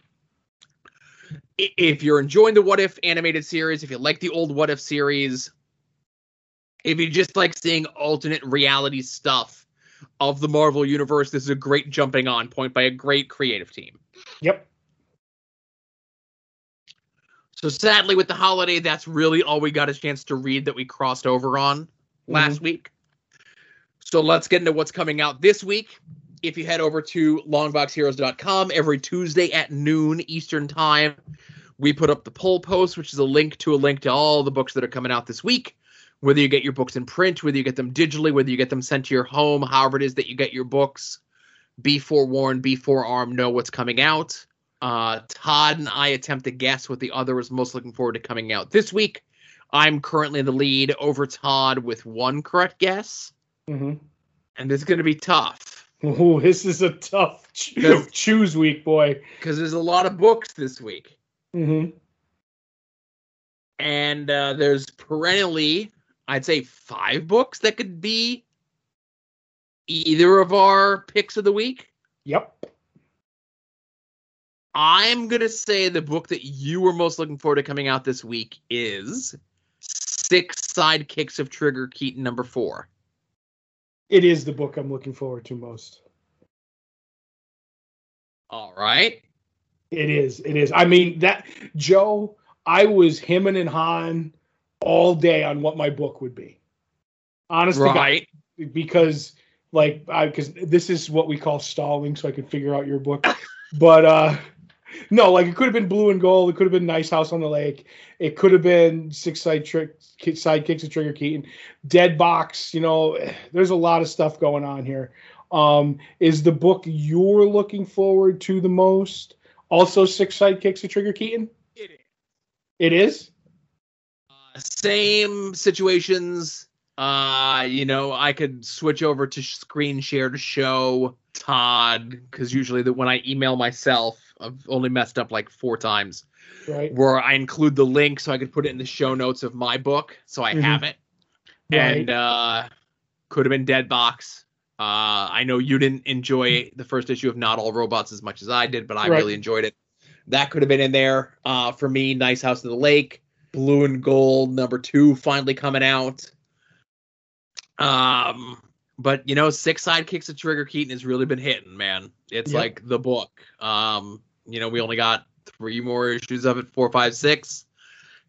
if you're enjoying the What If animated series, if you like the old What If series, if you just like seeing alternate reality stuff of the Marvel universe, this is a great jumping on point by a great creative team. Yep. So sadly, with the holiday, that's really all we got a chance to read that we crossed over on last mm-hmm. week. So let's get into what's coming out this week. If you head over to longboxheroes.com every Tuesday at noon Eastern Time, we put up the poll post, which is a link to a link to all the books that are coming out this week. Whether you get your books in print, whether you get them digitally, whether you get them sent to your home, however it is that you get your books, be forewarned, be forearmed, know what's coming out. Uh, Todd and I attempt to guess what the other is most looking forward to coming out this week. I'm currently in the lead over Todd with one correct guess, hmm and this is going to be tough Ooh, this is a tough ch- choose week, boy. because there's a lot of books this week, hmm and uh, there's perennially, I'd say, five books that could be either of our picks of the week. Yep. I'm gonna say the book that you were most looking forward to coming out this week is Six Sidekicks of Trigger Keaton number four. It is the book I'm looking forward to most. All right. It is. It is. I mean that Joe. I was him and Han all day on what my book would be. Honestly, Right. because like I because this is what we call stalling, so I could figure out your book. but uh [LAUGHS] no, like it could have been blue and gold. It could have been nice house on the lake. It could have been six side trick sidekicks of Trigger Keaton, Dead Box. You know, [SIGHS] there's a lot of stuff going on here. Um, is the book you're looking forward to the most also six sidekicks of Trigger Keaton? It is. It is. Uh, same situations. Uh, you know, I could switch over to screen share to show Todd because usually the, when I email myself, I've only messed up like four times. Right. where I include the link so I could put it in the show notes of my book, so I Mhm. have it. And uh could have been Dead Box. Uh I know you didn't enjoy the first issue of Not All Robots as much as I did, but I Right. really enjoyed it. That could have been in there. Uh for me, Nice House of the Lake, Blue and Gold number 2 finally coming out. Um but you know, Six Sidekicks of Trigger Keaton has really been hitting, man. It's Yep. like the book. Um, you know, we only got three more issues of it, four, five, six,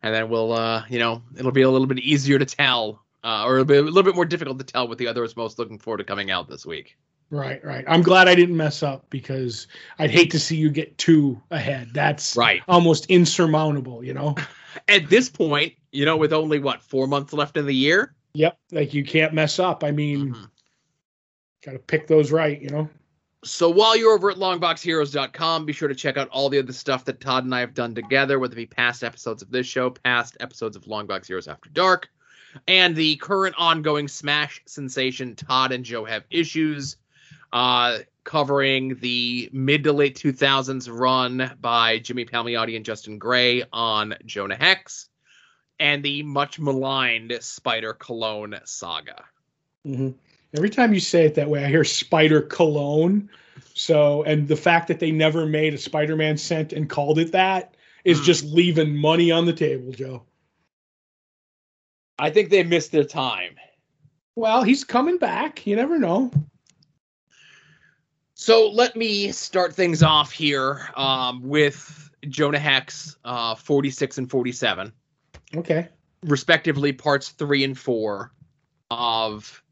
and then we'll, uh, you know, it'll be a little bit easier to tell, uh, or it'll be a little bit more difficult to tell what the other is most looking forward to coming out this week. Right, right. I'm glad I didn't mess up because I'd hate to see you get two ahead. That's Right. almost insurmountable, you know? [LAUGHS] At this point, you know, with only what four months left in the year, Yep. Like you can't mess up. I mean, Mhm. Got to pick those right, you know? So while you're over at longboxheroes.com, be sure to check out all the other stuff that Todd and I have done together, whether it be past episodes of this show, past episodes of Longbox Heroes After Dark, and the current ongoing Smash sensation Todd and Joe have issues, uh, covering the mid to late 2000s run by Jimmy Palmiotti and Justin Gray on Jonah Hex, and the much maligned Spider Cologne saga. hmm Every time you say it that way, I hear Spider Cologne. So, and the fact that they never made a Spider Man scent and called it that is Mm. just leaving money on the table, Joe. I think they missed their time. Well, he's coming back. You never know. So let me start things off here um, with Jonah Hex, uh, 46 and 47, Okay. respectively, parts three and four of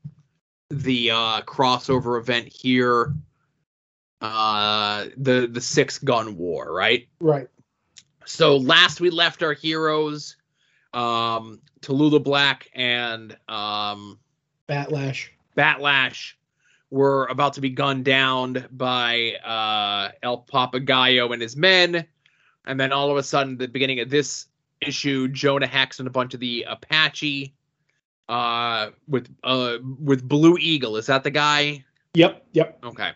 the uh, crossover event here, uh, the the six gun war, right? Right. So last we left our heroes, um, Tallulah Black and um, Batlash. Batlash were about to be gunned down by uh, El Papagayo and his men. And then all of a sudden, the beginning of this issue, Jonah Hex and a bunch of the Apache uh, with uh, with Blue Eagle. Is that the guy? Yep. Yep. Okay.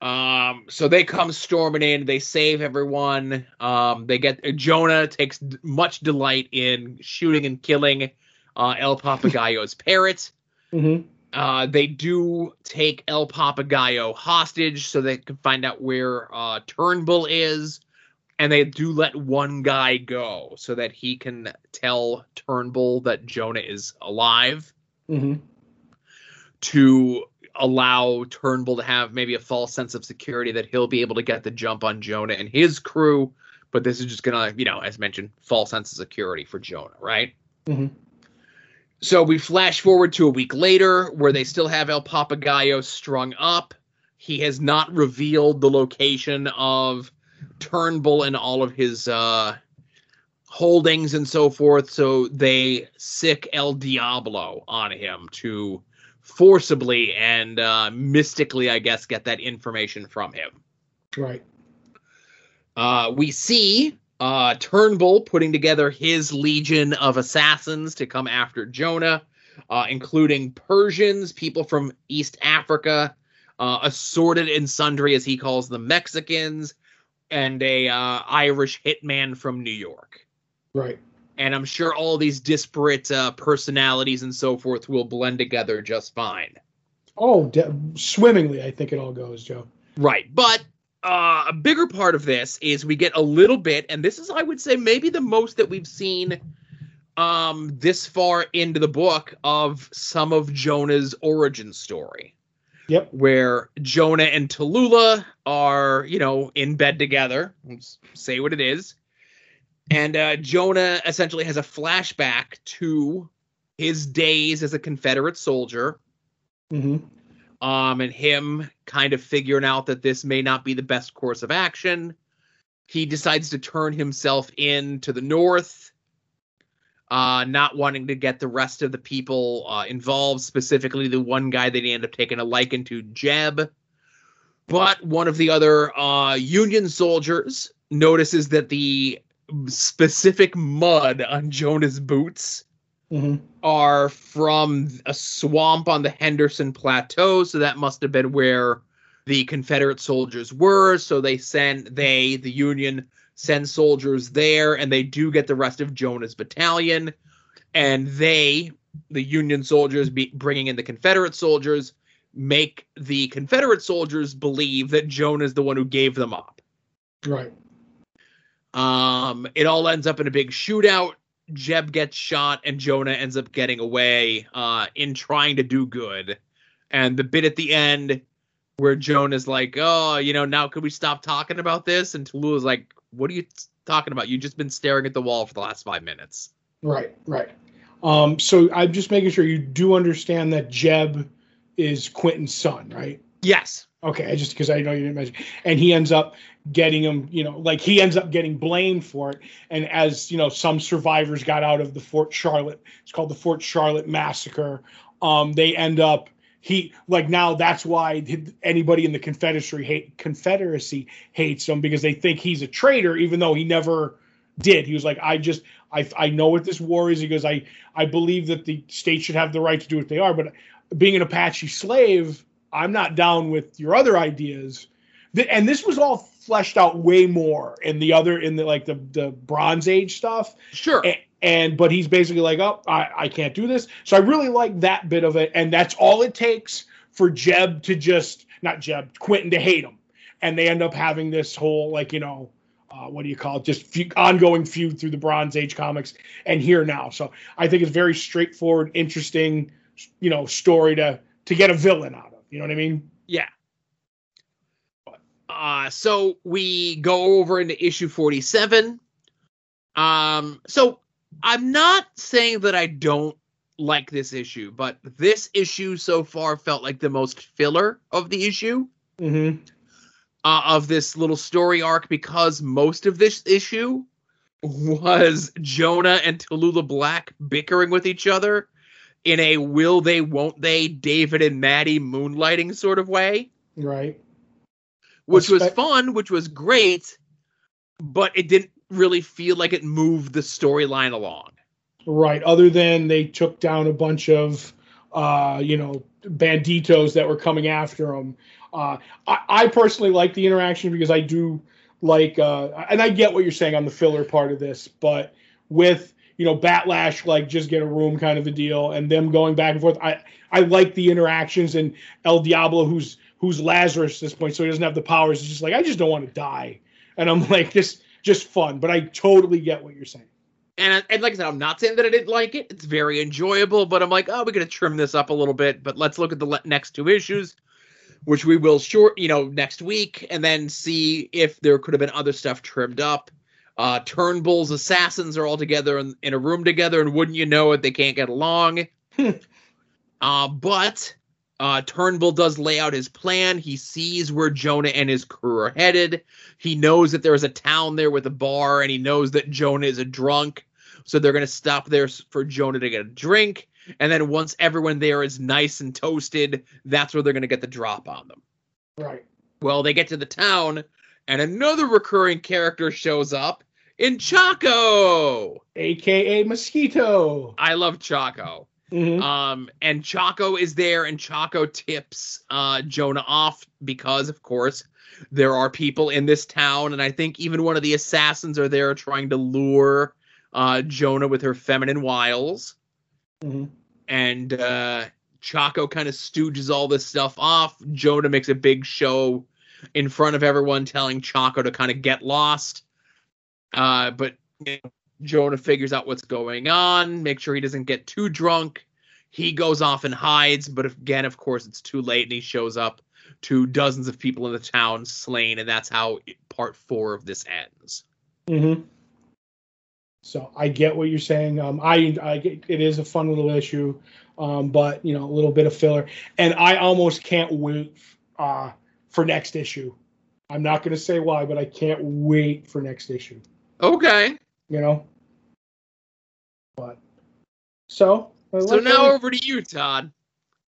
Um, so they come storming in. They save everyone. Um, they get Jonah takes d- much delight in shooting and killing uh, El Papagayo's [LAUGHS] parrot. hmm Uh, they do take El Papagayo hostage so they can find out where uh, Turnbull is, and they do let one guy go so that he can tell Turnbull that Jonah is alive hmm to allow Turnbull to have maybe a false sense of security that he'll be able to get the jump on Jonah and his crew. But this is just gonna, you know, as mentioned, false sense of security for Jonah, right? hmm So we flash forward to a week later where they still have El Papagayo strung up. He has not revealed the location of Turnbull and all of his uh, holdings and so forth. So they sic El Diablo on him to forcibly and uh, mystically, I guess, get that information from him. Right. Uh, we see uh, Turnbull putting together his legion of assassins to come after Jonah, uh, including Persians, people from East Africa, uh, assorted and sundry, as he calls them, Mexicans, and a uh, Irish hitman from New York. Right. And I'm sure all these disparate uh, personalities and so forth will blend together just fine. Oh, de- swimmingly, I think it all goes, Joe. Right. But uh, a bigger part of this is we get a little bit, and this is, I would say, maybe the most that we've seen um, this far into the book of some of Jonah's origin story, Yep. where Jonah and Tallulah are, you know, in bed together. Let's say what it is. And uh, Jonah essentially has a flashback to his days as a Confederate soldier hmm um, and him kind of figuring out that this may not be the best course of action. He decides to turn himself in to the north, uh, not wanting to get the rest of the people uh, involved, specifically the one guy that he ended up taking a liking to, Jeb. But one of the other uh, Union soldiers notices that the specific mud on Jonah's boots hmm are from a swamp on the Henderson Plateau, so that must have been where the Confederate soldiers were. So they send they the Union send soldiers there, and they do get the rest of Jonah's battalion, and they the Union soldiers be, bringing in the Confederate soldiers make the Confederate soldiers believe that Jonah is the one who gave them up. Right. Um, it all ends up in a big shootout. Jeb gets shot, and Jonah ends up getting away uh, in trying to do good. And the bit at the end where Jonah's like, "Oh, you know, now could we stop talking about this?" And Tallulah's like, "What are you talking about? You've just been staring at the wall for the last five minutes." Right. Right. Um, so I'm just making sure you do understand that Jeb is Quentin's son, right? Yes. Okay, I just because I know you didn't mention, and he ends up getting him, you know, like he ends up getting blamed for it. And as you know, some survivors got out of the Fort Charlotte. It's called the Fort Charlotte massacre. Um, they end up he like now that's why anybody in the Confederacy hate Confederacy hates him because they think he's a traitor, even though he never did. He was like, I just I I know what this war is. He goes, I I believe that the state should have the right to do what they are, but being an Apache slave I'm not down with your other ideas. And this was all fleshed out way more in the other in the like the the Bronze Age stuff. Sure. And, and but he's basically like, oh, I, I can't do this. So I really like that bit of it, and that's all it takes for Jeb to just not Jeb Quentin to hate him, and they end up having this whole like you know. Uh, what do you call it? Just ongoing feud through the Bronze Age comics and here now. So I think it's very straightforward, interesting, you know, story to to get a villain out of. You know what I mean? Yeah. Uh, so we go over into issue 47. Um, so I'm not saying that I don't like this issue, but this issue so far felt like the most filler of the issue Mm-hmm. uh, of this little story arc because most of this issue was Jonah and Tallulah Black bickering with each other in a will they, won't they, David and Maddie moonlighting sort of way. Right. which was fun, which was great, but it didn't really feel like it moved the storyline along. Right. Other than they took down a bunch of, uh, you know, banditos that were coming after them. Uh, I, I personally like the interaction because I do like, uh, and I get what you're saying on the filler part of this, but with, you know, Batlash like just get a room kind of a deal, and them going back and forth. I I like the interactions and El Diablo, who's who's Lazarus at this point, so he doesn't have the powers. It's just like I just don't want to die, and I'm [LAUGHS] like just just fun. But I totally get what you're saying. And, and like I said, I'm not saying that I didn't like it. It's very enjoyable, but I'm like, oh, we're gonna trim this up a little bit. But let's look at the le- next two issues, which we will short, you know, next week, and then see if there could have been other stuff trimmed up. Uh, Turnbull's assassins are all together in, in a room together, and wouldn't you know it, they can't get along. [LAUGHS] uh, but uh, Turnbull does lay out his plan. He sees where Jonah and his crew are headed. He knows that there's a town there with a bar, and he knows that Jonah is a drunk. So they're going to stop there for Jonah to get a drink. And then once everyone there is nice and toasted, that's where they're going to get the drop on them. Right. Well, they get to the town, and another recurring character shows up in Chaco, aka Mosquito. I love Chaco. Mhm. Um, and Chaco is there, and Chaco tips uh, Jonah off because, of course, there are people in this town, and I think even one of the assassins are there trying to lure uh, Jonah with her feminine wiles. Mhm. And uh, Chaco kind of stooges all this stuff off. Jonah makes a big show in front of everyone, telling Chaco to kind of get lost. Uh, but you know, Jonah figures out what's going on, make sure he doesn't get too drunk. He goes off and hides, but again, of course, it's too late, and he shows up to dozens of people in the town slain, and that's how part four of this ends. Mm-hmm. So I get what you're saying. Um, I, I get, it is a fun little issue, um, but you know, a little bit of filler, and I almost can't wait uh, for next issue. I'm not going to say why, but I can't wait for next issue. Okay, You know, but so. So now over to you, Todd.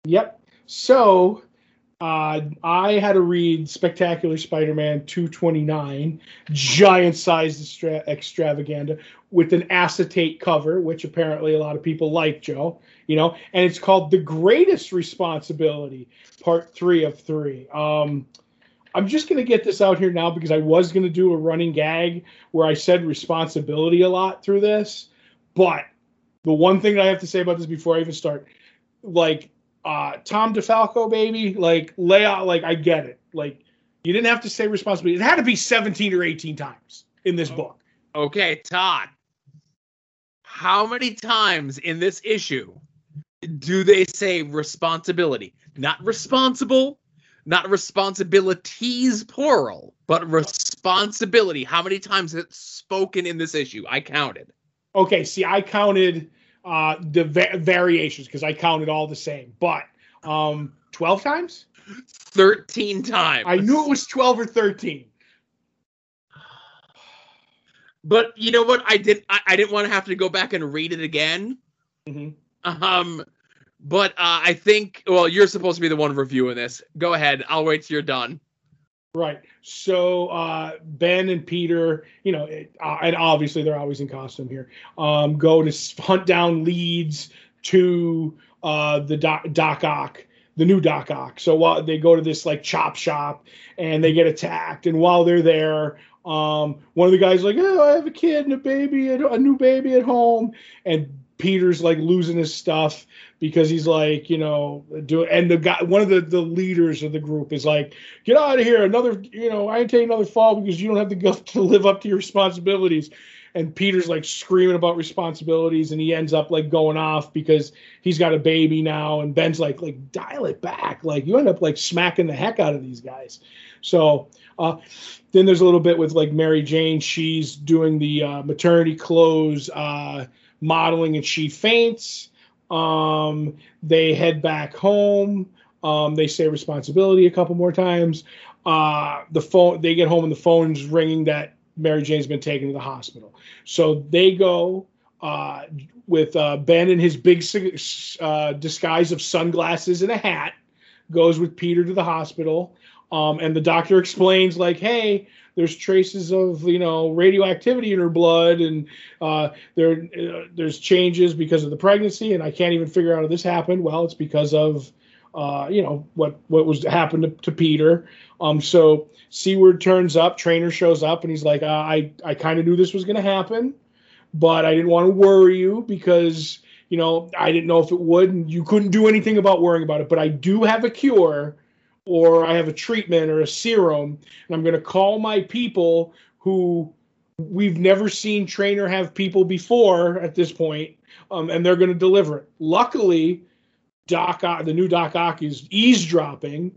Yep. So uh, I had to read Spectacular Spider-Man 229, giant-sized extra- extravaganza with an acetate cover, which apparently a lot of people like, Joe. You know, and it's called The Greatest Responsibility, Part Three of Three. Um, I'm just going to get this out here now because I was going to do a running gag where I said responsibility a lot through this, but the one thing I have to say about this before I even start, like uh Tom DeFalco, baby, like lay out, like I get it. Like you didn't have to say responsibility. It had to be 17 or 18 times in this book. Okay, Todd. How many times in this issue do they say responsibility? Not responsible, not responsibilities plural, but responsibility. How many times is it spoken in this issue? I counted. Okay, see, I counted uh the va- variations because I counted all the same, but um 12 times? 13 times. I knew it was 12 or 13. But you know what? I didn't I, I didn't want to have to go back and read it again. Mhm. Um but uh, I think well, you're supposed to be the one reviewing this. Go ahead. I'll wait till you're done. Right. So uh, Ben and Peter, you know, it, uh, and obviously they're always in costume here. Um, go to hunt down leads to uh, the Doc, Doc Ock, the new Doc Ock. So while they go to this like chop shop and they get attacked, and while they're there, um, one of the guys like, "Oh, I have a kid and a baby, a new baby at home," and Peter's like losing his stuff because he's like, you know, do and the guy, one of the the leaders of the group is like, get out of here, another, you know, I ain't taking another fall because you don't have to go [LAUGHS] to live up to your responsibilities. And Peter's like screaming about responsibilities, and he ends up like going off because he's got a baby now. And Ben's like, like dial it back, like you end up like smacking the heck out of these guys. So uh, then there's a little bit with like Mary Jane. She's doing the uh, maternity clothes uh, modeling, and she faints. Um, they head back home. Um, they say responsibility a couple more times. Uh, the phone they get home and the phone's ringing that Mary Jane's been taken to the hospital. So they go uh, with uh, Ben in his big uh, disguise of sunglasses and a hat. Goes with Peter to the hospital, um, and the doctor explains like, "Hey, there's traces of you know radioactivity in her blood, and uh, there uh, there's changes because of the pregnancy, and I can't even figure out how this happened. Well, it's because of uh, you know what what was happened to, to Peter. Um, so Seward turns up, trainer shows up, and he's like, uh, I I kind of knew this was going to happen, but I didn't want to worry you because you know I didn't know if it would, and you couldn't do anything about worrying about it. But I do have a cure, or I have a treatment or a serum, and I'm going to call my people who we've never seen trainer have people before at this point, um, and they're going to deliver it. Luckily, Doc, the new Doc Ock is eavesdropping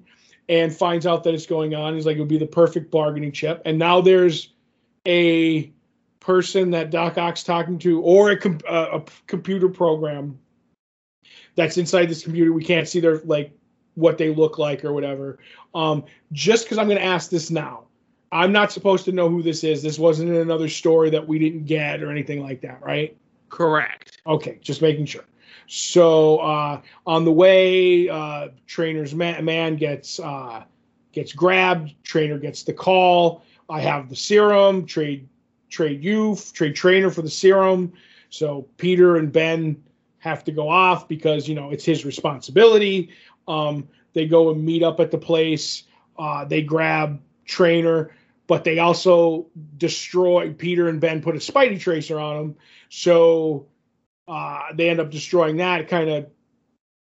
and finds out that it's going on. He's like, it would be the perfect bargaining chip. And now there's a person that Doc Ock's talking to, or a, com- uh, a computer program that's inside this computer. We can't see their like what they look like or whatever. Um, just because I'm going to ask this now, I'm not supposed to know who this is. This wasn't in another story that we didn't get or anything like that, right? Correct. Okay, just making sure. So uh, on the way, uh, trainer's man, man gets uh, gets grabbed. Trainer gets the call. I have the serum. Trade trade you trade trainer for the serum. So Peter and Ben have to go off because you know it's his responsibility. Um, they go and meet up at the place. Uh, they grab trainer, but they also destroy Peter and Ben. Put a Spidey tracer on them, So uh, they end up destroying that. Kind of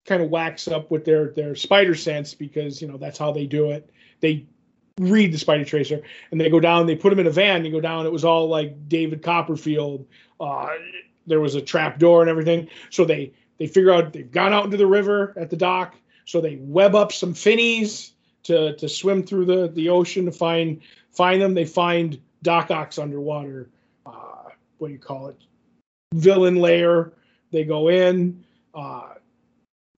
kind of whacks up with their their spider sense because you know that's how they do it. They read the Spidey Tracer and they go down. They put him in a van. They go down. It was all like David Copperfield. Uh, there was a trap door and everything. So they they figure out they've gone out into the river at the dock. So they web up some finnies to to swim through the the ocean to find find them. They find Doc Ock's underwater. Uh, what do you call it? villain lair. They go in. Uh,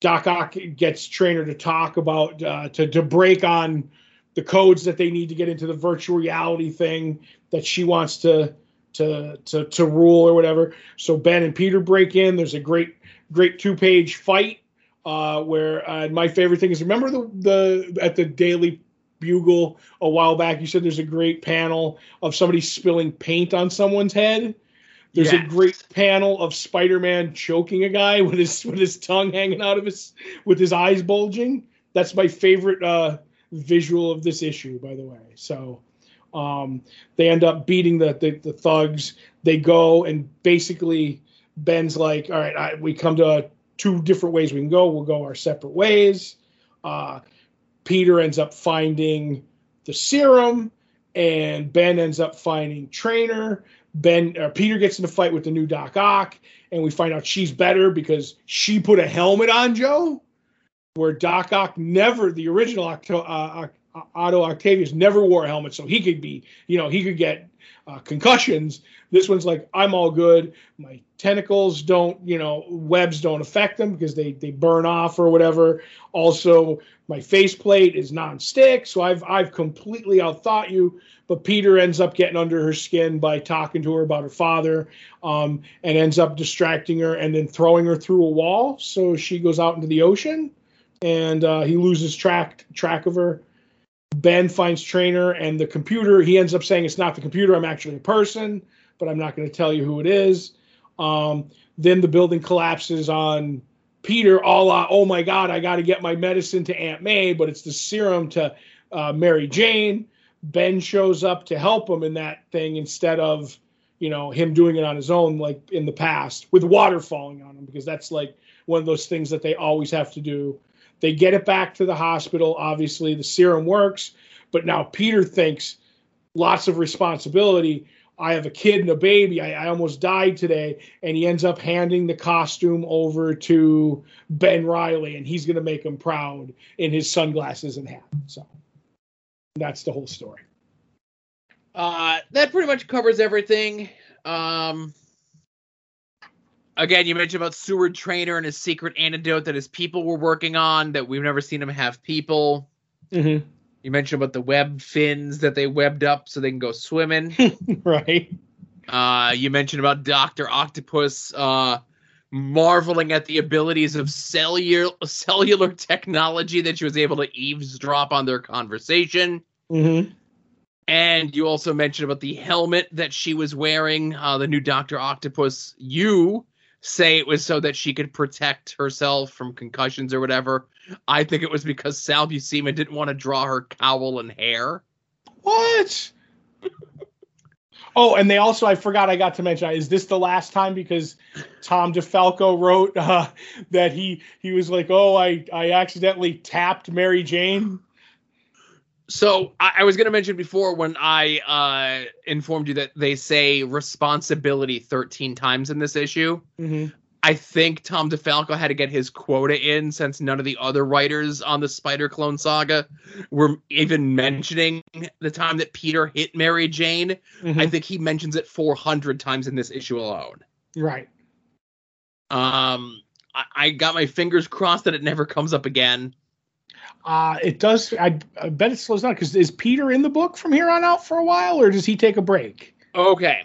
Doc Ock gets Trainer to talk about uh, to to break on the codes that they need to get into the virtual reality thing that she wants to to to to rule or whatever. So Ben and Peter break in. There's a great great two page fight uh, where uh, my favorite thing is remember the the at the Daily Bugle a while back you said there's a great panel of somebody spilling paint on someone's head there's yes. a great panel of Spider-Man choking a guy [LAUGHS] with his with his tongue hanging out of his with his eyes bulging. That's my favorite uh, visual of this issue, by the way. So um, they end up beating the, the, the thugs. They go and basically Ben's like, all right, I, we come to uh, two different ways we can go. We'll go our separate ways. Uh, Peter ends up finding the serum, and Ben ends up finding Trainer. Ben uh, Peter gets in a fight with the new Doc Ock, and we find out she's better because she put a helmet on Joe, where Doc Ock never, the original Octo, uh, Otto Octavius never wore a helmet, so he could be, you know, he could get uh, concussions. This one's like, I'm all good. My tentacles don't, you know, webs don't affect them because they they burn off or whatever. Also, my faceplate is non-stick, so I've I've completely outthought you. But Peter ends up getting under her skin by talking to her about her father, um, and ends up distracting her and then throwing her through a wall. So she goes out into the ocean, and uh, he loses track track of her Ben finds Trainer and the computer. He ends up saying it's not the computer. I'm actually a person, but I'm not going to tell you who it is. Um, then the building collapses on Peter. All oh my God, I got to get my medicine to Aunt May, but it's the serum to uh, Mary Jane. Ben shows up to help him in that thing instead of you know him doing it on his own like in the past with water falling on him because that's like one of those things that they always have to do they get it back to the hospital. Obviously, the serum works, but now Peter thinks lots of responsibility. I have a kid and a baby. I, I, almost died today. And he ends up handing the costume over to Ben Riley, and he's going to make him proud in his sunglasses and hat. So that's the whole story. Uh, that pretty much covers everything. Um, again, you mentioned about Seward Trainer and his secret antidote that his people were working on that we've never seen him have people. Mm-hmm. You mentioned about the web fins that they webbed up so they can go swimming. [LAUGHS] right. Uh, you mentioned about Doctor Octopus uh, marveling at the abilities of cellular cellular technology that she was able to eavesdrop on their conversation. Mm-hmm. And you also mentioned about the helmet that she was wearing, uh, the new Doctor Octopus. You say it was so that she could protect herself from concussions or whatever. I think it was because Sal Buscema didn't want to draw her cowl and hair. What? Oh, and they also I forgot I got to mention is this the last time because Tom DeFalco wrote uh, that he he was like, "Oh, I I accidentally tapped Mary Jane." So I, I was going to mention before when I uh, informed you that they say responsibility 13 times in this issue. Mm-hmm. I think Tom DeFalco had to get his quota in since none of the other writers on the Spider Clone saga were even mentioning the time that Peter hit Mary Jane. Mm-hmm. I think he mentions it 400 times in this issue alone. Right. Um, I, I got my fingers crossed that it never comes up again. Uh, it does. I, I bet it slows down because is Peter in the book from here on out for a while, or does he take a break? Okay.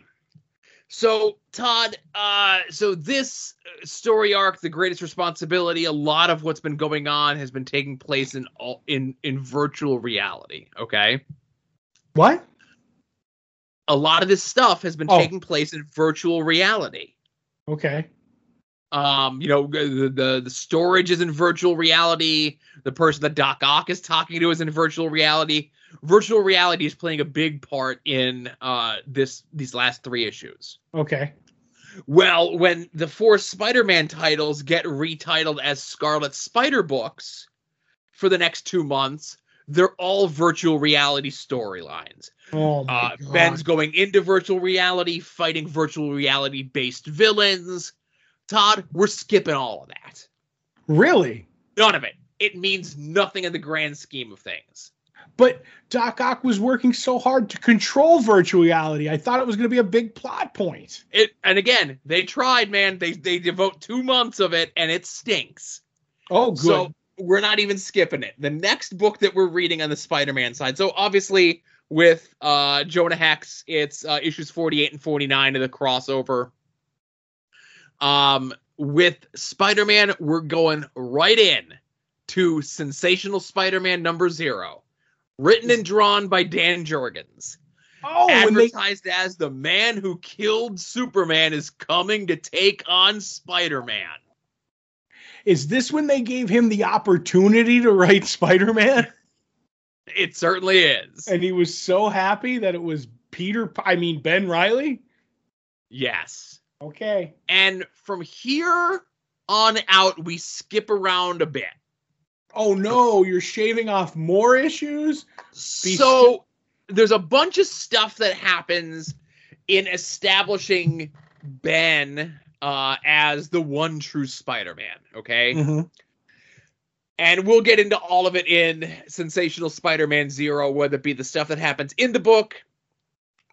So Todd, uh, so this story arc, the greatest responsibility, a lot of what's been going on has been taking place in all in in virtual reality. Okay, What? a lot of this stuff has been Oh. taking place in virtual reality. Okay. Um, you know, the, the the storage is in virtual reality. The person that Doc Ock is talking to is in virtual reality. Virtual reality is playing a big part in uh this these last three issues. Okay. Well, when the four Spider-Man titles get retitled as Scarlet Spider books for the next two months, they're all virtual reality storylines. Oh Uh. Ben's going into virtual reality, fighting virtual reality-based villains. Todd, we're skipping all of that. really? None of it. It means nothing in the grand scheme of things. But Doc Ock was working so hard to control virtual reality. I thought it was going to be a big plot point. It and again, they tried, man. They they devote two months of it, and it stinks. Oh, good. So we're not even skipping it. The next book that we're reading on the Spider-Man side. So obviously with uh Jonah Hex, it's uh, issues 48 and 49 of the crossover. Um with Spider-Man, we're going right in to Sensational Spider-Man number 0. Written and drawn by Dan Jurgens. oh, when they advertised as the man who killed Superman is coming to take on Spider-Man. is this when they gave him the opportunity to write Spider-Man? It certainly is. and he was so happy that it was Peter. I mean Ben Reilly. Yes. Okay. And from here on out, we skip around a bit. Oh no, you're shaving off more issues. Be- So there's a bunch of stuff that happens in establishing Ben uh, as the one true Spider-Man. Okay. Mhm. And we'll get into all of it in Sensational Spider Man Zero, whether it be the stuff that happens in the book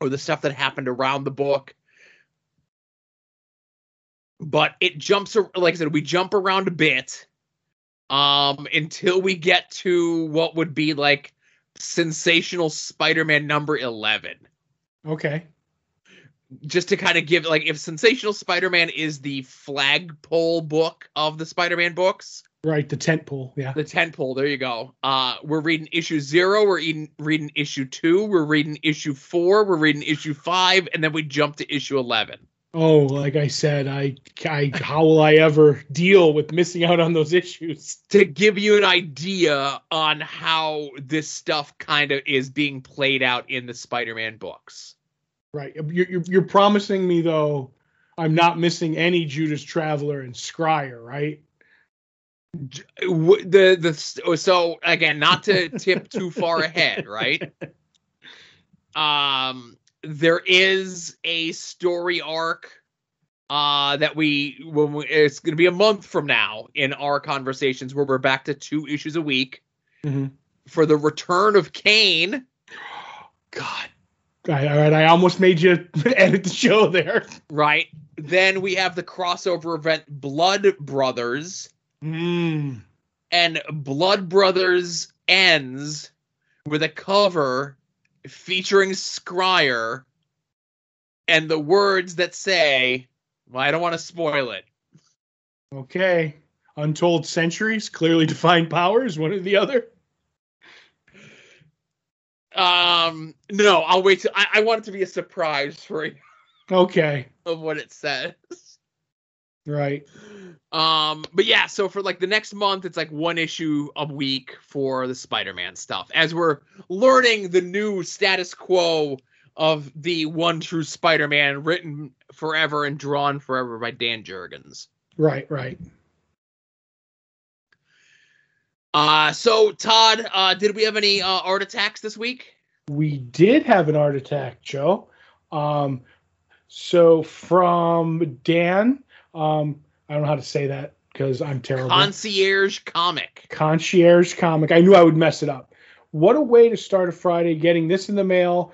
or the stuff that happened around the book. But it jumps, like I said, we jump around a bit um, until we get to what would be like Sensational Spider Man number 11. Okay. Just to kind of give, like, if Sensational Spider Man is the flagpole book of the Spider Man books, Right, the tent pole. Yeah. the tent pole. There you go. Uh, we're reading issue zero. We're reading, reading issue two. We're reading issue four. We're reading issue five, and then we jump to issue eleven. Oh, like I said, I, I how will I ever deal with missing out on those issues? To give you an idea on how this stuff kind of is being played out in the Spider-Man books. Right. You're, you're, you're promising me though, I'm not missing any Judas Traveler and Scryer, right? The the so again, not to tip too far ahead, right? [LAUGHS] Um, there is a story arc uh that we when we, it's going to be a month from now in our conversations where we're back to two issues a week Mhm. for the return of Kane. [GASPS] God. All right, all right, I almost made you [LAUGHS] edit the show there. Right. Then we have the crossover event Blood Brothers, Mm. and Blood Brothers ends with a cover featuring Scryer and the words that say, well, I don't want to spoil it. Okay. Untold Centuries, clearly defined powers, one or the other. Um, no, I'll wait. Till, I, I want it to be a surprise for you Okay. of what it says. Right. Um, but yeah, so for like the next month, it's like one issue a week for the Spider-Man stuff as we're learning the new status quo of the one true Spider-Man, written forever and drawn forever by Dan Jurgens. Right, right. Uh, so Todd, uh, did we have any uh, art attacks this week? We did have an art attack, Joe. Um, so from Dan, um, I don't know how to say that because I'm terrible. Concierge comic. Concierge comic. I knew I would mess it up. What a way to start a Friday! Getting this in the mail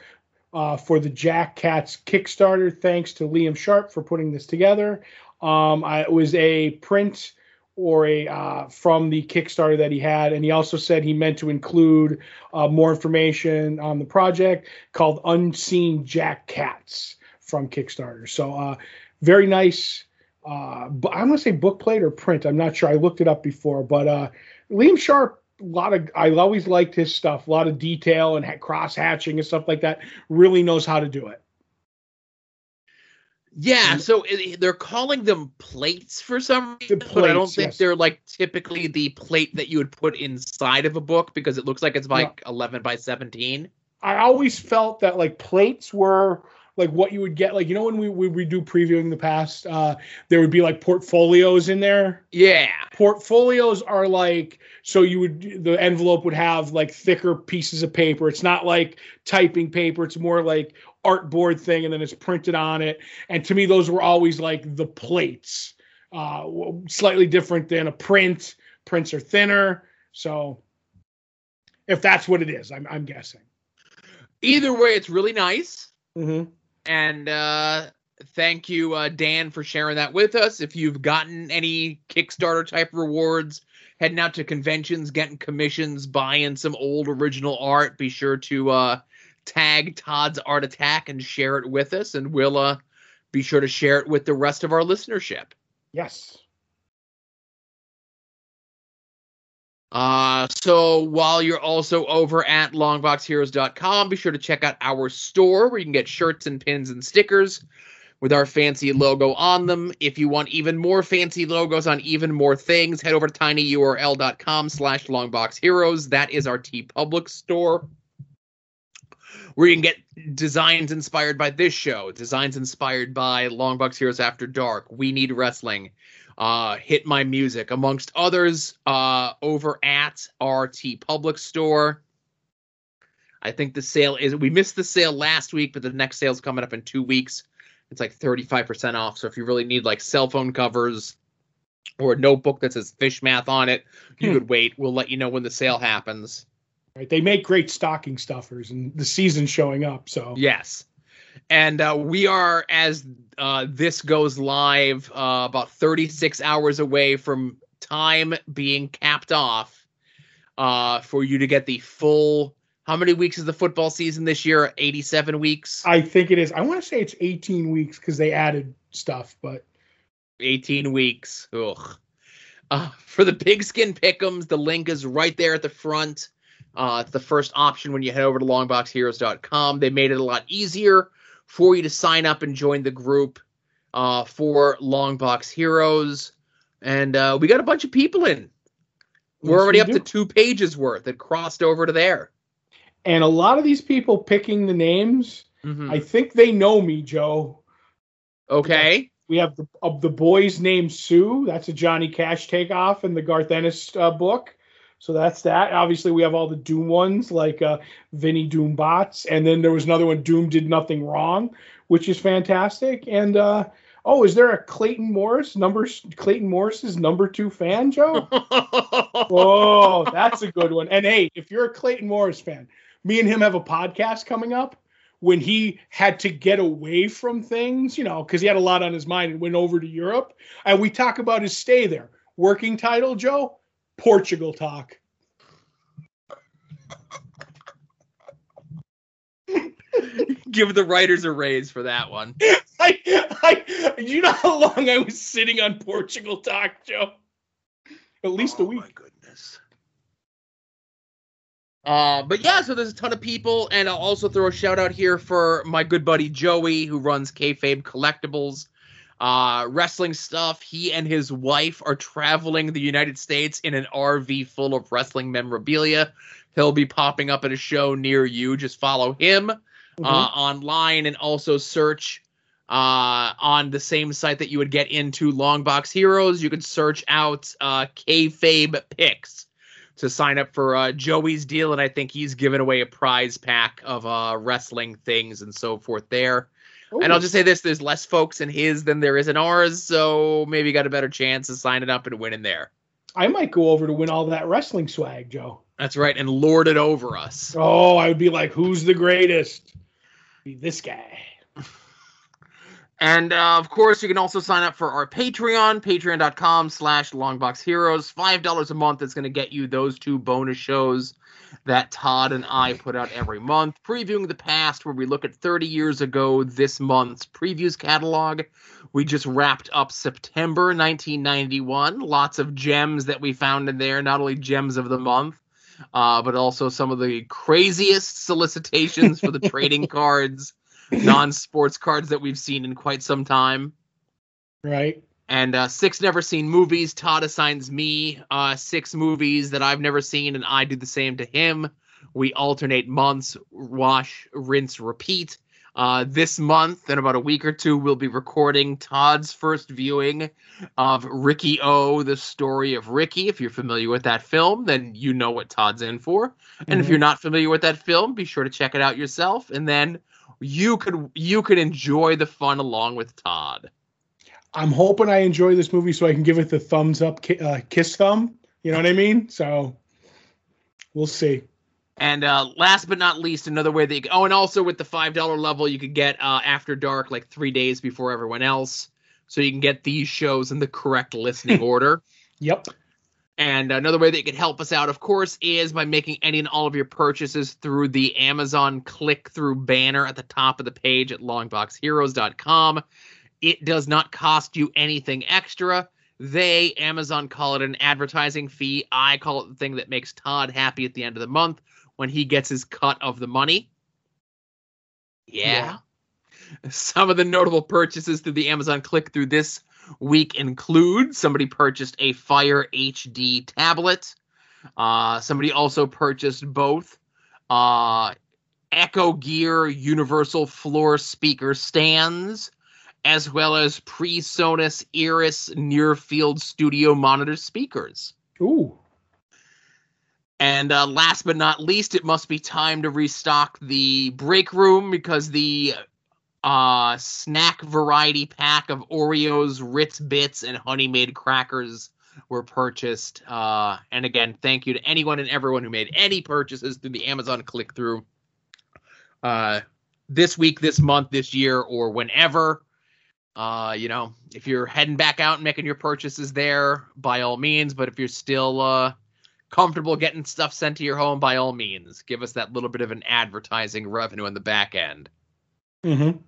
uh, for the Jack Cats Kickstarter. Thanks to Liam Sharp for putting this together. Um, I, it was a print or a uh, from the Kickstarter that he had, and he also said he meant to include uh, more information on the project called Unseen Jack Cats from Kickstarter. So uh, very nice. Uh, I'm gonna say book plate or print. I'm not sure. I looked it up before, but uh, Liam Sharp. A lot of I always liked his stuff. A lot of detail and cross hatching and stuff like that. Really knows how to do it. Yeah, so it, they're calling them plates for some reason, plates, but I don't think yes. they're like typically the plate that you would put inside of a book because it looks like it's like 11 by 17. I always felt that like plates were like what you would get like you know when we we, we do previewing the past uh there would be like portfolios in there? Yeah. portfolios are like so you would the envelope would have like thicker pieces of paper. It's not like typing paper. It's more like artboard thing and then it's printed on it. And to me those were always like the plates uh slightly different than a print. Prints are thinner. So if that's what it is i'm, I'm guessing. Either way, it's really nice. mm-hmm. And uh, thank you, uh, Dan, for sharing that with us. If you've gotten any Kickstarter type rewards, heading out to conventions, getting commissions, buying some old original art, be sure to uh, tag Todd's Art Attack and share it with us. And we'll uh, be sure to share it with the rest of our listenership. yes Uh, so while you're also over at longboxheroes.com, be sure to check out our store where you can get shirts and pins and stickers with our fancy logo on them. If you want even more fancy logos on even more things, head over to tinyurl.com slash longboxheroes. That is our TeePublic store where you can get designs inspired by this show, designs inspired by Longbox Heroes After Dark, We Need Wrestling, uh, Hit My Music, amongst others, uh, over at our TeePublic store. I think the sale is, we missed the sale last week, but the next sale is coming up in two weeks. It's like 35% off. So if you really need like cell phone covers or a notebook that says fish math on it, you Hmm. could wait. We'll let you know when the sale happens. right they make great stocking stuffers and the season's showing up so Yes. And uh, we are, as uh, this goes live, uh, about 36 hours away from time being capped off uh, for you to get the full. How many weeks is the football season this year? 87 weeks? I think it is. I want to say it's 18 weeks because they added stuff, but 18 weeks. Ugh. Uh, for the pigskin pickums, the link is right there at the front. Uh, it's the first option when you head over to longboxheroes.com. They made it a lot easier for you to sign up and join the group uh, for Longbox Heroes. And uh, we got a bunch of people in. We're Yes, already we up to two pages worth that crossed over to there. and a lot of these people picking the names, Mhm. I think they know me, Joe. Okay. We have the of the boys named Sue. That's a Johnny Cash takeoff in the Garth Ennis uh, book. So that's that. Obviously, we have all the Doom ones like uh, Vinny Doom Bots, and then there was another one, Doom did nothing wrong, which is fantastic. And uh, oh, is there a Clayton Morris number? Clayton Morris's number two fan, Joe? [LAUGHS] Oh, that's a good one. And hey, if you're a Clayton Morris fan, me and him have a podcast coming up when he had to get away from things, you know, because he had a lot on his mind and went over to Europe. And we talk about his stay there. Working title, Joe? Portugal talk. Give the writers a raise for that one. [LAUGHS] I, I, you know how long I was sitting on Portugal talk, Joe? At least a Oh, week. My goodness. Uh, but yeah, so there's a ton of people, and I'll also throw a shout out here for my good buddy Joey, who runs Kayfabe Collectibles, uh, wrestling stuff. He and his wife are traveling the United States in an RV full of wrestling memorabilia. He'll be popping up at a show near you. Just follow him uh, online and also search uh, on the same site that you would get into Longbox Heroes. You can search out uh, Kayfabe Picks to sign up for uh, Joey's deal, and I think he's giving away a prize pack of uh, wrestling things and so forth there. Ooh. And I'll just say this: there's less folks in his than there is in ours, so maybe you got a better chance of signing up and winning there. I might go over to win all that wrestling swag, Joe. That's right, and lord it over us. Oh, I would be like, who's the greatest? Be this guy. And uh, of course, you can also sign up for our Patreon, patreon.com slash longboxheroes. $5 a month is going to get you those two bonus shows that Todd and I put out every month. Previewing the past, where we look at 30 years ago this month's previews catalog. We just wrapped up September 1991. Lots of gems that we found in there, not only gems of the month, uh, but also some of the craziest solicitations for the trading [LAUGHS] cards non-sports cards that we've seen in quite some time. Right. And uh, six never seen movies. Todd assigns me uh, six movies that I've never seen, and I do the same to him. We alternate months, wash, rinse, repeat. Uh, this month, in about a week or two, we'll be recording Todd's first viewing of Riki-Oh, the story of Ricky. If you're familiar with that film, then you know what Todd's in for. And if Mhm. you're not familiar with that film, be sure to check it out yourself. And then you could you could enjoy the fun along with Todd. I'm hoping I enjoy this movie so I can give it the thumbs up, uh, kiss thumb. You know what I mean? So we'll see. And uh, last but not least, another way that you, can, oh, and also with the five dollar level, you could get uh, After Dark like three days before everyone else, so you can get these shows in the correct listening [LAUGHS] order. Yep. And another way that you can help us out, of course, is by making any and all of your purchases through the Amazon click through banner at the top of the page at longboxheroes.com. It does not cost you anything extra. They, Amazon, call it an advertising fee. I call it the thing that makes Todd happy at the end of the month when he gets his cut of the money. Yeah. Some of the notable purchases through the Amazon click through this week include somebody purchased a Fire HD tablet. Uh, somebody also purchased both uh, Echo Gear Universal Floor Speaker stands, as well as PreSonus Eris Near Field Studio Monitor speakers. Ooh. And uh, last but not least, it must be time to restock the break room because the uh, snack variety pack of Oreos, Ritz Bits, and Honey Maid crackers were purchased. Uh, and again, thank you to anyone and everyone who made any purchases through the Amazon click through uh, this week, this month, this year, or whenever. Uh, you know, if you're heading back out and making your purchases there, by all means. But if you're still uh, comfortable getting stuff sent to your home, by all means, give us that little bit of an advertising revenue on the back end. Mm-hmm.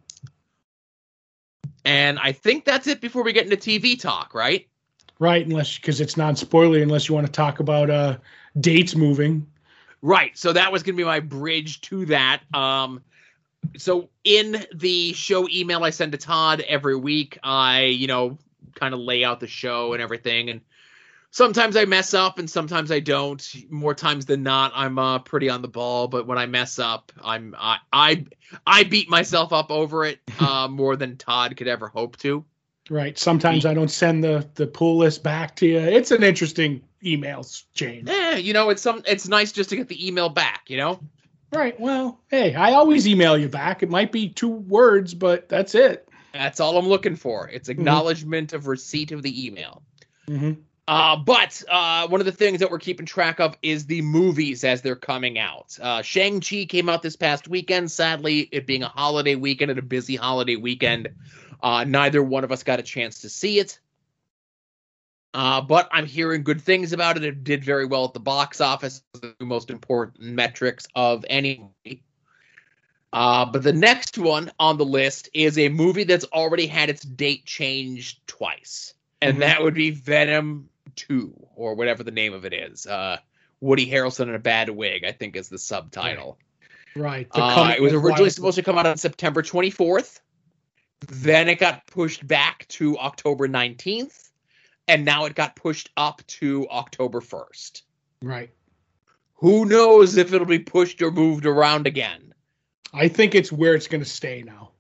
And I think that's it before we get into TV talk, right? Right. Unless because it's non spoiler, unless you want to talk about uh dates moving. Right. So that was going to be my bridge to that. Um, so in the show email I send to Todd every week, I, you know, kind of lay out the show and everything. And sometimes I mess up and sometimes I don't. More times than not, I'm uh, pretty on the ball. But when I mess up, I'm I I, I beat myself up over it [LAUGHS] uh, more than Todd could ever hope to. Right. Sometimes I don't send the the pull list back to you. It's an interesting email chain. Yeah, you know, it's some it's nice just to get the email back. You know. Right. Well, hey, I always email you back. It might be two words, but that's it. That's all I'm looking for. It's acknowledgement of receipt of the email. Mm-hmm. Uh, but uh, one of the things that we're keeping track of is the movies as they're coming out. Uh, Shang-Chi came out this past weekend. Sadly, it being a holiday weekend and a busy holiday weekend, uh, neither one of us got a chance to see it. Uh, but I'm hearing good things about it. It did very well at the box office, the most important metrics of any movie. Uh, but the next one on the list is a movie that's already had its date changed twice, and Mhm. that would be Venom 2, or whatever the name of it is. Uh, Woody Harrelson in a bad wig, I think is the subtitle. Right. The Uh, it was originally supposed to come out on September 24th. Then it got pushed back to October 19th. And now it got pushed up to October 1st. Right. Who knows if it'll be pushed or moved around again? I think it's where it's going to stay now.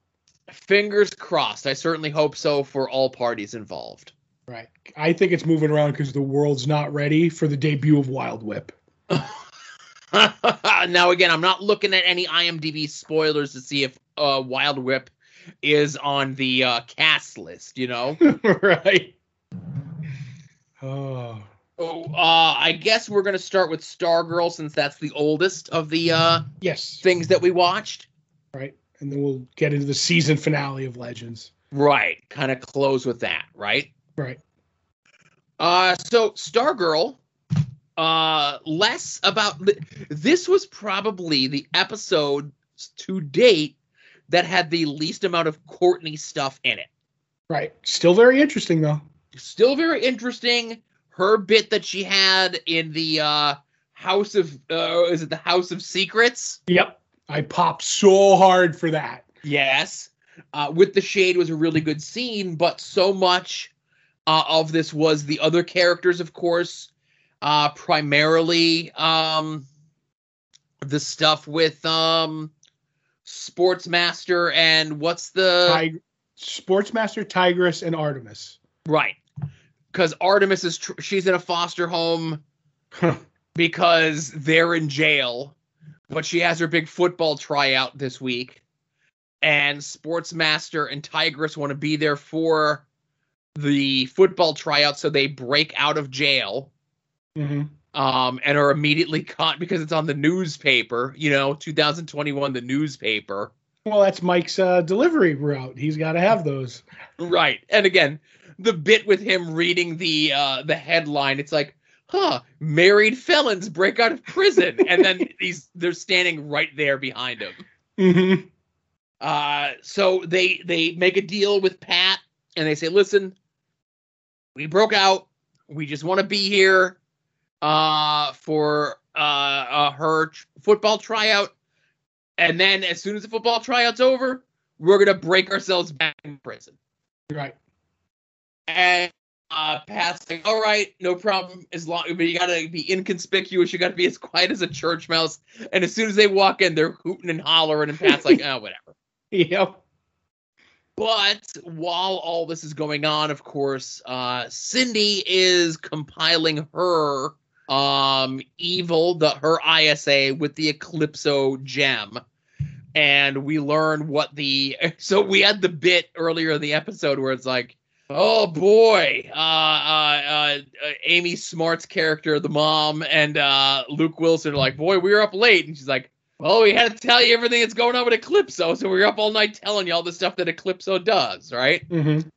Fingers crossed. I certainly hope so for all parties involved. Right. I think it's moving around because the world's not ready for the debut of Wild Whip. [LAUGHS] now again, I'm not looking at any IMDb spoilers to see if uh, Wild Whip is on the uh, cast list. You know, [LAUGHS] right? Oh. Oh, uh, I guess we're gonna start with Stargirl since that's the oldest of the uh, yes things that we watched. Right, and then we'll get into the season finale of Legends. Right, kind of close with that. Right. Right. Uh, so Stargirl, uh, less about this was probably the episode to date that had the least amount of Courtney stuff in it. Right. Still very interesting though. Still very interesting. Her bit that she had in the uh, House of uh, is it the House of Secrets? Yep. I popped so hard for that. Yes. Uh, with the shade was a really good scene, but so much uh, of this was the other characters, of course, uh, primarily um, the stuff with um, Sportsmaster and what's the Tig- Sportsmaster, Tigress, and Artemis. right? Because Artemis is tr- she's in a foster home because they're in jail, but she has her big football tryout this week, and Sportsmaster and Tigress want to be there for the football tryout, so they break out of jail. mm-hmm. um, and are immediately caught because it's on the newspaper. You know, 2021, the newspaper. Well, that's Mike's uh, delivery route. He's got to have those. Right. And again, the bit with him reading the uh, the headline, it's like, huh, married felons break out of prison, and then [LAUGHS] he's they're standing right there behind him. Mm-hmm. Uh, so they they make a deal with Pat, and they say, listen, we broke out. We just want to be here uh, for uh, uh, her tr- football tryout, and then as soon as the football tryout's over, we're gonna break ourselves back in prison. Right. And uh, Pat's like, all right, no problem. As long, but you gotta be inconspicuous. You gotta be as quiet as a church mouse. And as soon as they walk in, they're hooting and hollering, and Pat's like, oh, whatever. [LAUGHS] Yep. But while all this is going on, of course, uh, Cindy is compiling her um, evil, the her ISA with the Eclipso gem. And we learn what the [LAUGHS] so we had the bit earlier in the episode where it's like, oh boy, uh, uh, uh, Amy Smart's character, the mom, and uh, Luke Wilson are like, boy, we were up late, and she's like, well, we had to tell you everything that's going on with Eclipso, so we were up all night telling you all the stuff that Eclipso does, right? Mm-hmm.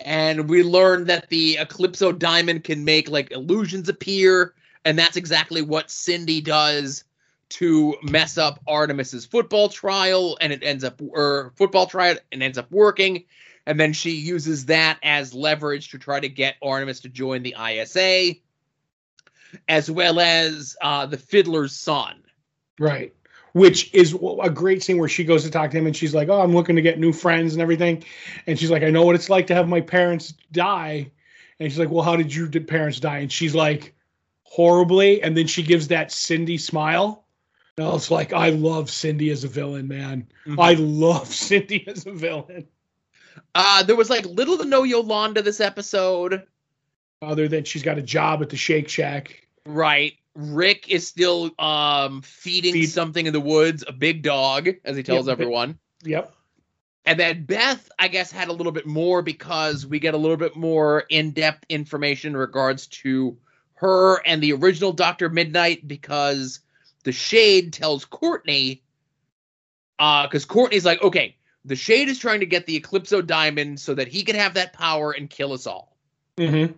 And we learned that the Eclipso diamond can make like illusions appear, and that's exactly what Cindy does to mess up Artemis's football trial, and it ends up or football trial and ends up working. And then she uses that as leverage to try to get Artemis to join the ISA, as well as uh, the Fiddler's son. Right. Which is a great scene where she goes to talk to him and she's like, Oh, I'm looking to get new friends and everything. And she's like, I know what it's like to have my parents die. And she's like, Well, how did your parents die? And she's like, Horribly. And then she gives that Cindy smile. And I was like, I love Cindy as a villain, man. Mhm. I love [LAUGHS] Cindy as a villain. Uh, there was like little to no Yolanda this episode. Other than she's got a job at the Shake Shack. Right. Rick is still um feeding Feed- something in the woods, a big dog, as he tells Yep. everyone. Yep. And then Beth, I guess, had a little bit more because we get a little bit more in-depth information in regards to her and the original Doctor Midnight because the Shade tells Courtney, uh, because Courtney's like, okay, the Shade is trying to get the Eclipso Diamond so that he can have that power and kill us all. Mm-hmm.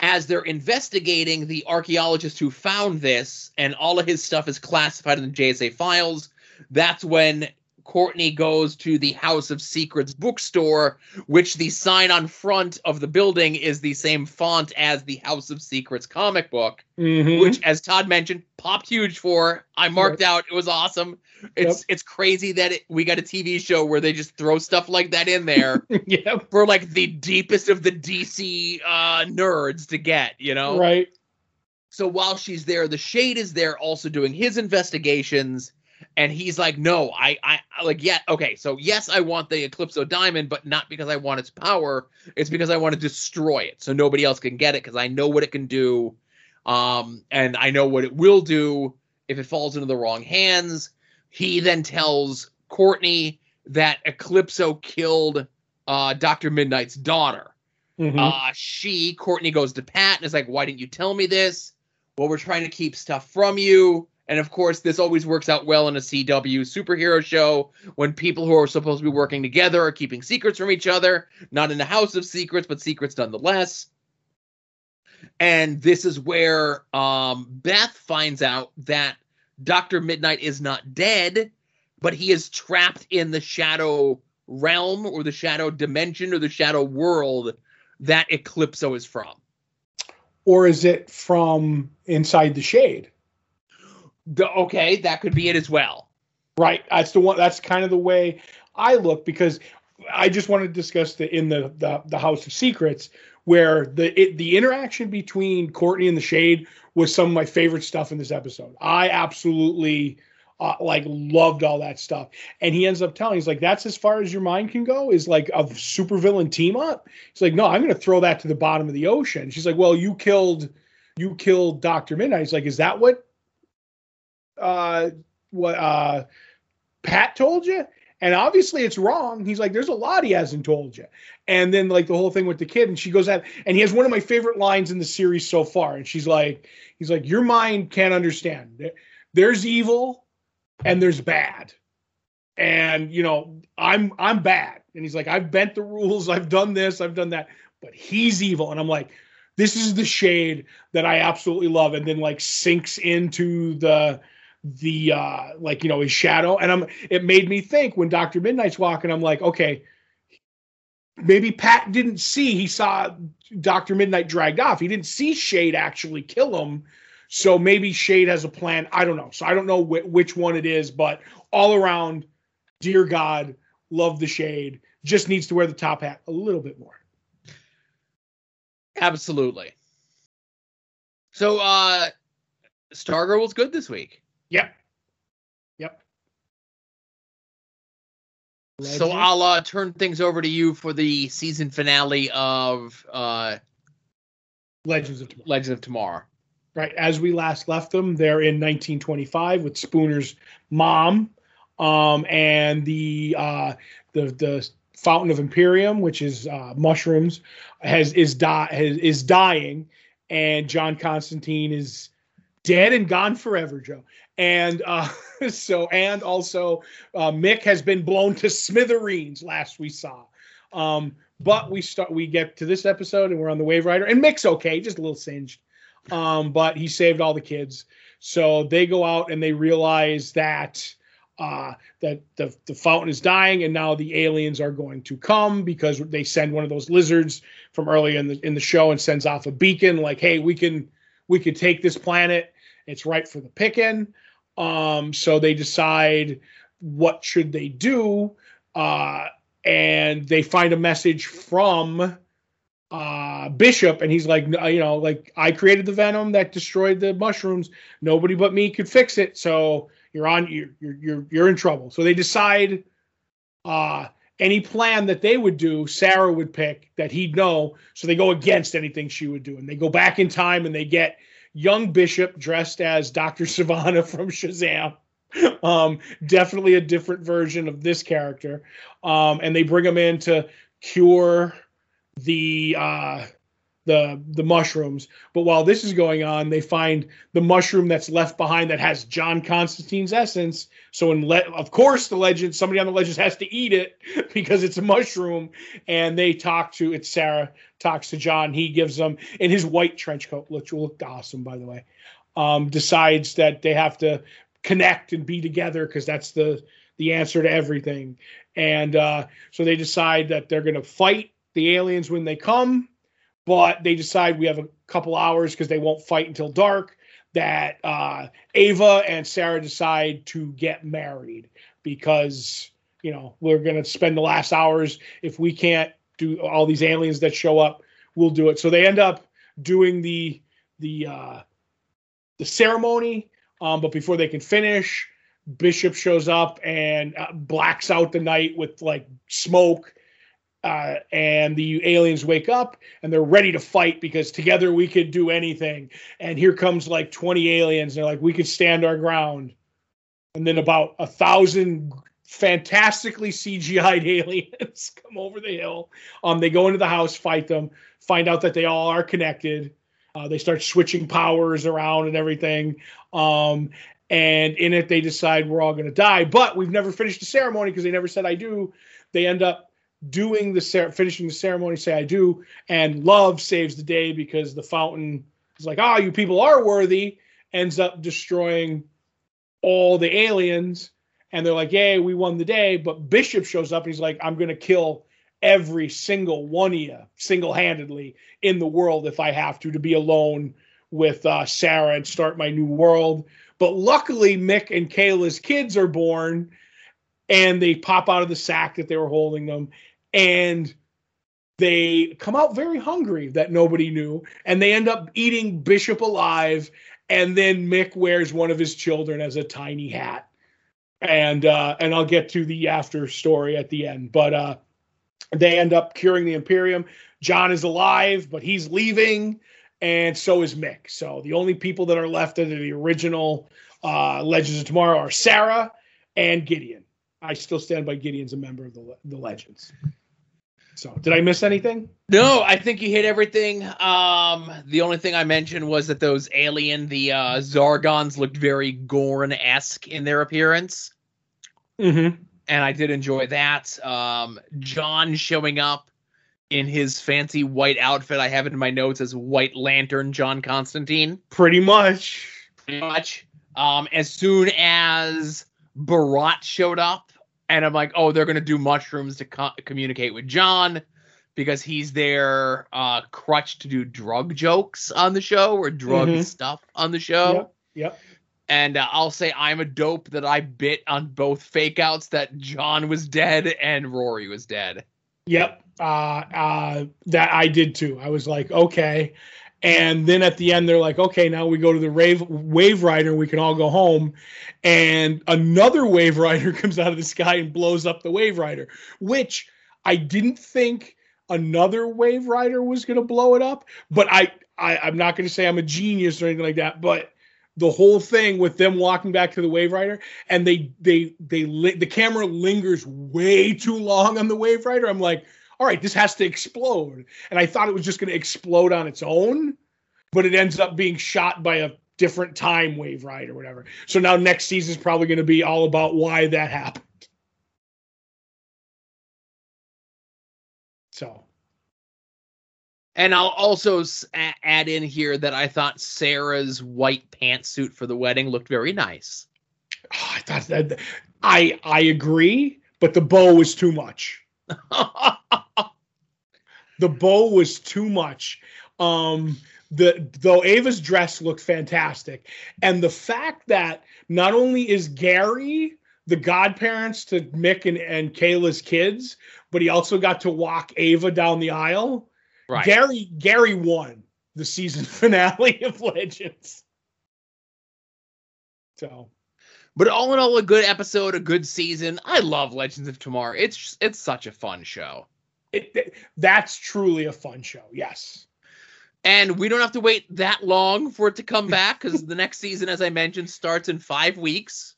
as they're investigating the archaeologist who found this and all of his stuff is classified in the JSA files, that's when Courtney goes to the House of Secrets bookstore, which the sign on front of the building is the same font as the House of Secrets comic book, Mm-hmm. which as Todd mentioned, popped huge for. I marked out, it was awesome. It's it's crazy that it, we got a TV show where they just throw stuff like that in there [LAUGHS] yep. for like the deepest of the DC uh nerds to get, you know? Right. So while she's there, the Shade is there also doing his investigations, and he's like, no, I, I, like, yeah, okay, so yes, I want the Eclipso diamond, but not because I want its power. It's because I want to destroy it, so nobody else can get it, because I know what it can do, um, and I know what it will do if it falls into the wrong hands. He then tells Courtney that Eclipso killed uh, Doctor Midnight's daughter. Mhm. Uh, she, Courtney, goes to Pat and is like, Why didn't you tell me this? Well, we're trying to keep stuff from you. And of course, this always works out well in a CW superhero show when people who are supposed to be working together are keeping secrets from each other, not in a house of secrets, but secrets nonetheless. And this is where um, Beth finds out that Dr. Midnight is not dead, but he is trapped in the shadow realm or the shadow dimension or the shadow world that Eclipso is from. or is it from inside the shade? The, okay, that could be it as well. Right. That's the one. That's kind of the way I look because I just want to discuss the in the the, the House of Secrets where the it, the interaction between Courtney and the Shade was some of my favorite stuff in this episode. I absolutely uh, like loved all that stuff. And he ends up telling he's like that's as far as your mind can go is like a supervillain team up. He's like no, I'm going to throw that to the bottom of the ocean. She's like well you killed you killed Doctor Midnight. He's like is that what uh what uh Pat told you? And obviously it's wrong. He's like, there's a lot he hasn't told you. And then like the whole thing with the kid, and she goes out and he has one of my favorite lines in the series so far. And she's like, he's like, your mind can't understand. There- There's evil and there's bad. And you know, I'm I'm bad. And he's like, I've bent the rules, I've done this, I've done that, but he's evil. And I'm like, this is the shade that I absolutely love. And then like sinks into the the uh like you know his shadow. And i'm it made me think when dr midnight's walking i'm like okay maybe pat didn't see he saw dr midnight dragged off. He didn't see shade actually kill him. So maybe shade has a plan. I don't know. So i don't know wh- which one it is but all around dear god love the shade. Just needs to wear the top hat a little bit more. Absolutely. So uh Stargirl was good this week. Yep. Yep. So Legend? I'll uh, turn things over to you for the season finale of uh legends of tomorrow. Legends of Tomorrow. right. As we last left them they're in 1925 with spooner's mom um, and the uh, the the fountain of imperium which is uh, mushrooms has is di- has, is dying and john constantine is dead and gone forever joe and uh, [LAUGHS] so and also uh, mick has been blown to smithereens last we saw um, but we start we get to this episode and we're on the wave rider and mick's okay just a little singed um, but he saved all the kids. So they go out and they realize that uh, that the the fountain is dying, and now the aliens are going to come because they send one of those lizards from earlier in the in the show and sends off a beacon like, hey, we can we can take this planet. It's right for the picking. Um, so they decide what should they do, uh, and they find a message from uh bishop and he's like you know like i created the venom that destroyed the mushrooms. Nobody but me could fix it. So you're on you're you're you're, in trouble. So they decide uh any plan that they would do sarah would pick that he'd know. So they go against anything she would do and they go back in time and they get young bishop dressed as dr [LAUGHS] Sivana from shazam. Um definitely a different version of this character. Um and they bring him in to cure the uh the the mushrooms. But while this is going on they find the mushroom that's left behind that has john constantine's essence. So in le- of course the legend somebody on the legends has to eat it [LAUGHS] because it's a mushroom. And they talk to it's sarah talks to john. He gives them in his white trench coat which will look awesome by the way um decides that they have to connect and be together because that's the the answer to everything. And uh so they decide that they're going to fight the aliens when they come, but they decide we have a couple hours because they won't fight until dark. That uh, Ava and Sarah decide to get married because you know we're going to spend the last hours. If we can't do all these aliens that show up, we'll do it. So they end up doing the the uh, the ceremony, um, but before they can finish, Bishop shows up and uh, blacks out the night with like smoke. Uh, and the aliens wake up and they're ready to fight because together we could do anything. And here comes like 20 aliens. They're like, we could stand our ground. And then about a thousand fantastically CGI'd aliens [LAUGHS] come over the hill. Um, they go into the house, fight them, find out that they all are connected. Uh, they start switching powers around and everything. Um, and in it, they decide we're all going to die. But we've never finished the ceremony because they never said I do. They end up doing the cer- finishing the ceremony, say I do, and love saves the day because the fountain is like, ah, oh, you people are worthy. Ends up destroying all the aliens, and they're like, yay, we won the day. But Bishop shows up and he's like, I'm to kill every single one of you single handedly in the world if I have to, to be alone with uh, Sarah and start my new world. But luckily, Mick and Kayla's kids are born and they pop out of the sack that they were holding them. And they come out very hungry that nobody knew. And they end up eating Bishop alive. And then Mick wears one of his children as a tiny hat. And uh, and I'll get to the after story at the end. But uh, they end up curing the Imperium. John is alive, but he's leaving, and so is Mick. So the only people that are left of the original uh, Legends of Tomorrow are Sarah and Gideon. I still stand by Gideon's a member of the the Legends. So, did I miss anything? No, I think you hit everything. Um, the only thing I mentioned was that those alien, the uh, Zargons, looked very Gorn esque in their appearance. Mm-hmm and I did enjoy that. Um, John showing up in his fancy white outfit. I have it in my notes as White Lantern John Constantine. Pretty much. Pretty much. Um, as soon as Behrad showed up, and I'm like, oh, they're gonna do mushrooms to co- communicate with John because he's their uh, crutch to do drug jokes on the show or drug mm-hmm. stuff on the show. Yep. yep and uh, I'll say I'm a dope that I bit on both fake outs that John was dead and Rory was dead. Yep. Uh, uh, that I did too. I was like, okay. And then at the end, they're like, okay, now we go to the rave, wave rider. We can all go home. And another wave [LAUGHS] rider comes out of the sky and blows up the wave rider, which I didn't think another wave rider was going to blow it up. But I, I, I'm not going to say I'm a genius or anything like that. But the whole thing with them walking back to the wave rider and they they they the camera lingers way too long on the wave rider i'm like all right this has to explode and i thought it was just going to explode on its own but it ends up being shot by a different time wave ride or whatever so now next season is probably going to be all about why that happened so and I'll also add in here that I thought Sarah's white pantsuit for the wedding looked very nice. Oh, I thought that I I agree, but the bow was too much. [LAUGHS] the bow was too much. Um, the though Ava's dress looked fantastic, and the fact that not only is Gary the godparents to Mick and, and Kayla's kids, but he also got to walk Ava down the aisle. Right. Gary Gary won the season [LAUGHS] finale of Legends. So, but all in all, a good episode, a good season. I love Legends of Tomorrow. It's it's such a fun show. It, it, that's truly a fun show. Yes. And we don't have to wait that long for it to come back because the next season, as I mentioned, starts in five weeks.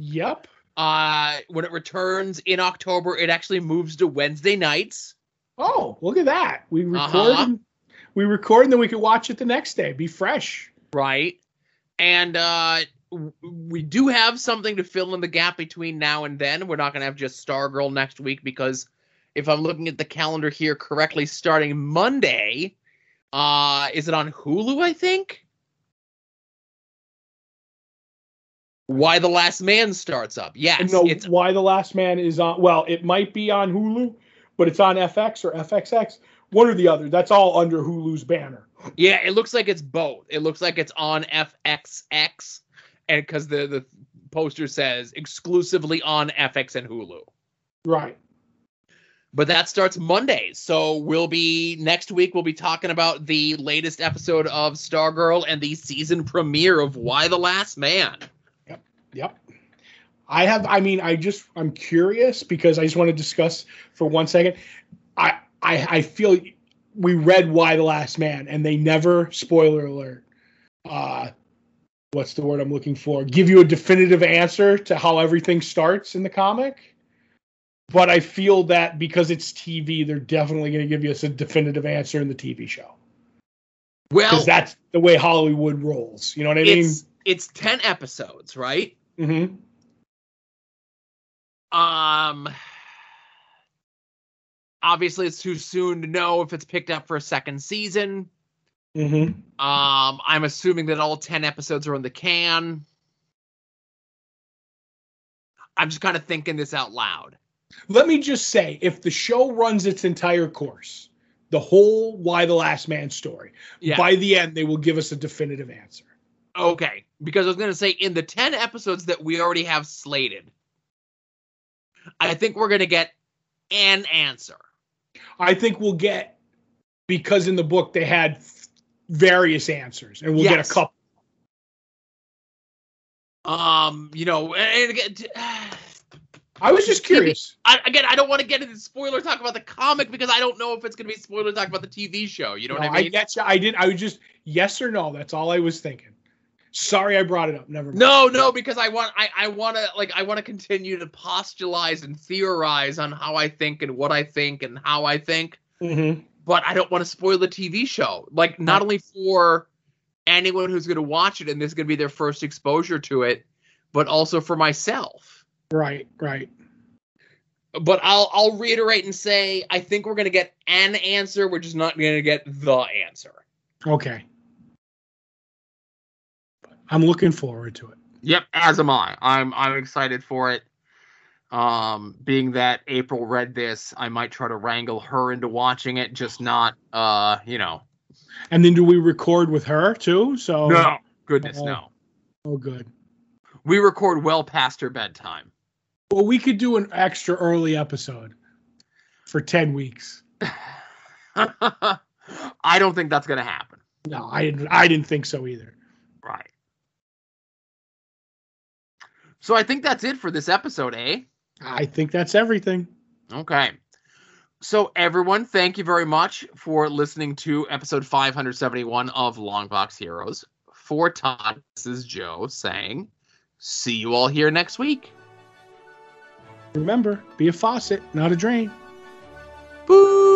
Yep. Uh, when it returns in October, it actually moves to Wednesday nights. Oh, look at that. We record uh-huh. and, we record and then we can watch it the next day. Be fresh. Right. And uh we do have something to fill in the gap between now and then. We're not going to have just Stargirl next week because if I'm looking at the calendar here correctly, starting Monday, uh, is it on Hulu? I think. Y the Last Man starts up. Yes. No, Y the Last Man is on. Well, it might be on Hulu, but it's on FX or FXX, one or the other. That's all under Hulu's banner. Yeah, it looks like it's both. It looks like it's on FXX, and because the the poster says exclusively on FX and Hulu. Right. But that starts Monday, so we'll be next week. We'll be talking about the latest episode of Stargirl and the season premiere of Y the Last Man. Yep. Yep. I have. I mean, I just I'm curious because I just want to discuss for one second. I I, I feel we read Y the Last Man, and they never spoiler alert. Uh, what's the word I'm looking for? Give you a definitive answer to how everything starts in the comic. But I feel that because it's TV, they're definitely going to give us a definitive answer in the TV show. Well, Because that's the way Hollywood rolls. You know what I mean? it's it's ten episodes, right? hmm Um, obviously, it's too soon to know if it's picked up for a second season. Hmm Um, I'm assuming that all 10 episodes are in the can. I'm just kind of thinking this out loud. Let me just say, if the show runs its entire course, the whole "Y the Last Man" story, Yeah. by the end, they will give us a definitive answer. okay. Because I was going to say, in the 10 episodes that we already have slated, I think we're going to get an answer. I think we'll get because in the book they had various answers, and we'll get a couple. Um, you know, and I was just curious. I, again, I don't want to get into spoiler talk about the comic because I don't know if it's going to be spoiler talk about the TV show. You know No, what I I mean? get you. I didn't. I was just yes or no. That's all I was thinking. Sorry, I brought it up. Never mind. No, no, because I want I, I want to like I want to continue to postulate and theorize on how I think and what I think and how I think, Mhm. But I don't want to spoil the TV show. Like not only for anyone who's going to watch it and this is going to be their first exposure to it, but also for myself. Right. Right. But I'll I'll reiterate and say I think we're going to get an answer, we're just not going to get the answer. Okay. I'm looking forward to it. Yep, as am I. I'm I'm excited for it. Um, being that April read this, I might try to wrangle her into watching it, just not uh, you know. And then do we record with her too? So No, goodness Oh. no. Oh, good. We record well past her bedtime. Well, we could do an extra early episode for ten weeks. [LAUGHS] I don't think that's gonna happen. No, I didn't. I didn't think so either. Right. So I think that's it for this episode, eh? I think that's everything. Okay. So, everyone, thank you very much for listening to episode 571 of Longbox Heroes. For Todd, this is Joe saying, see you all here next week. Remember, be a faucet, not a drain. Boop!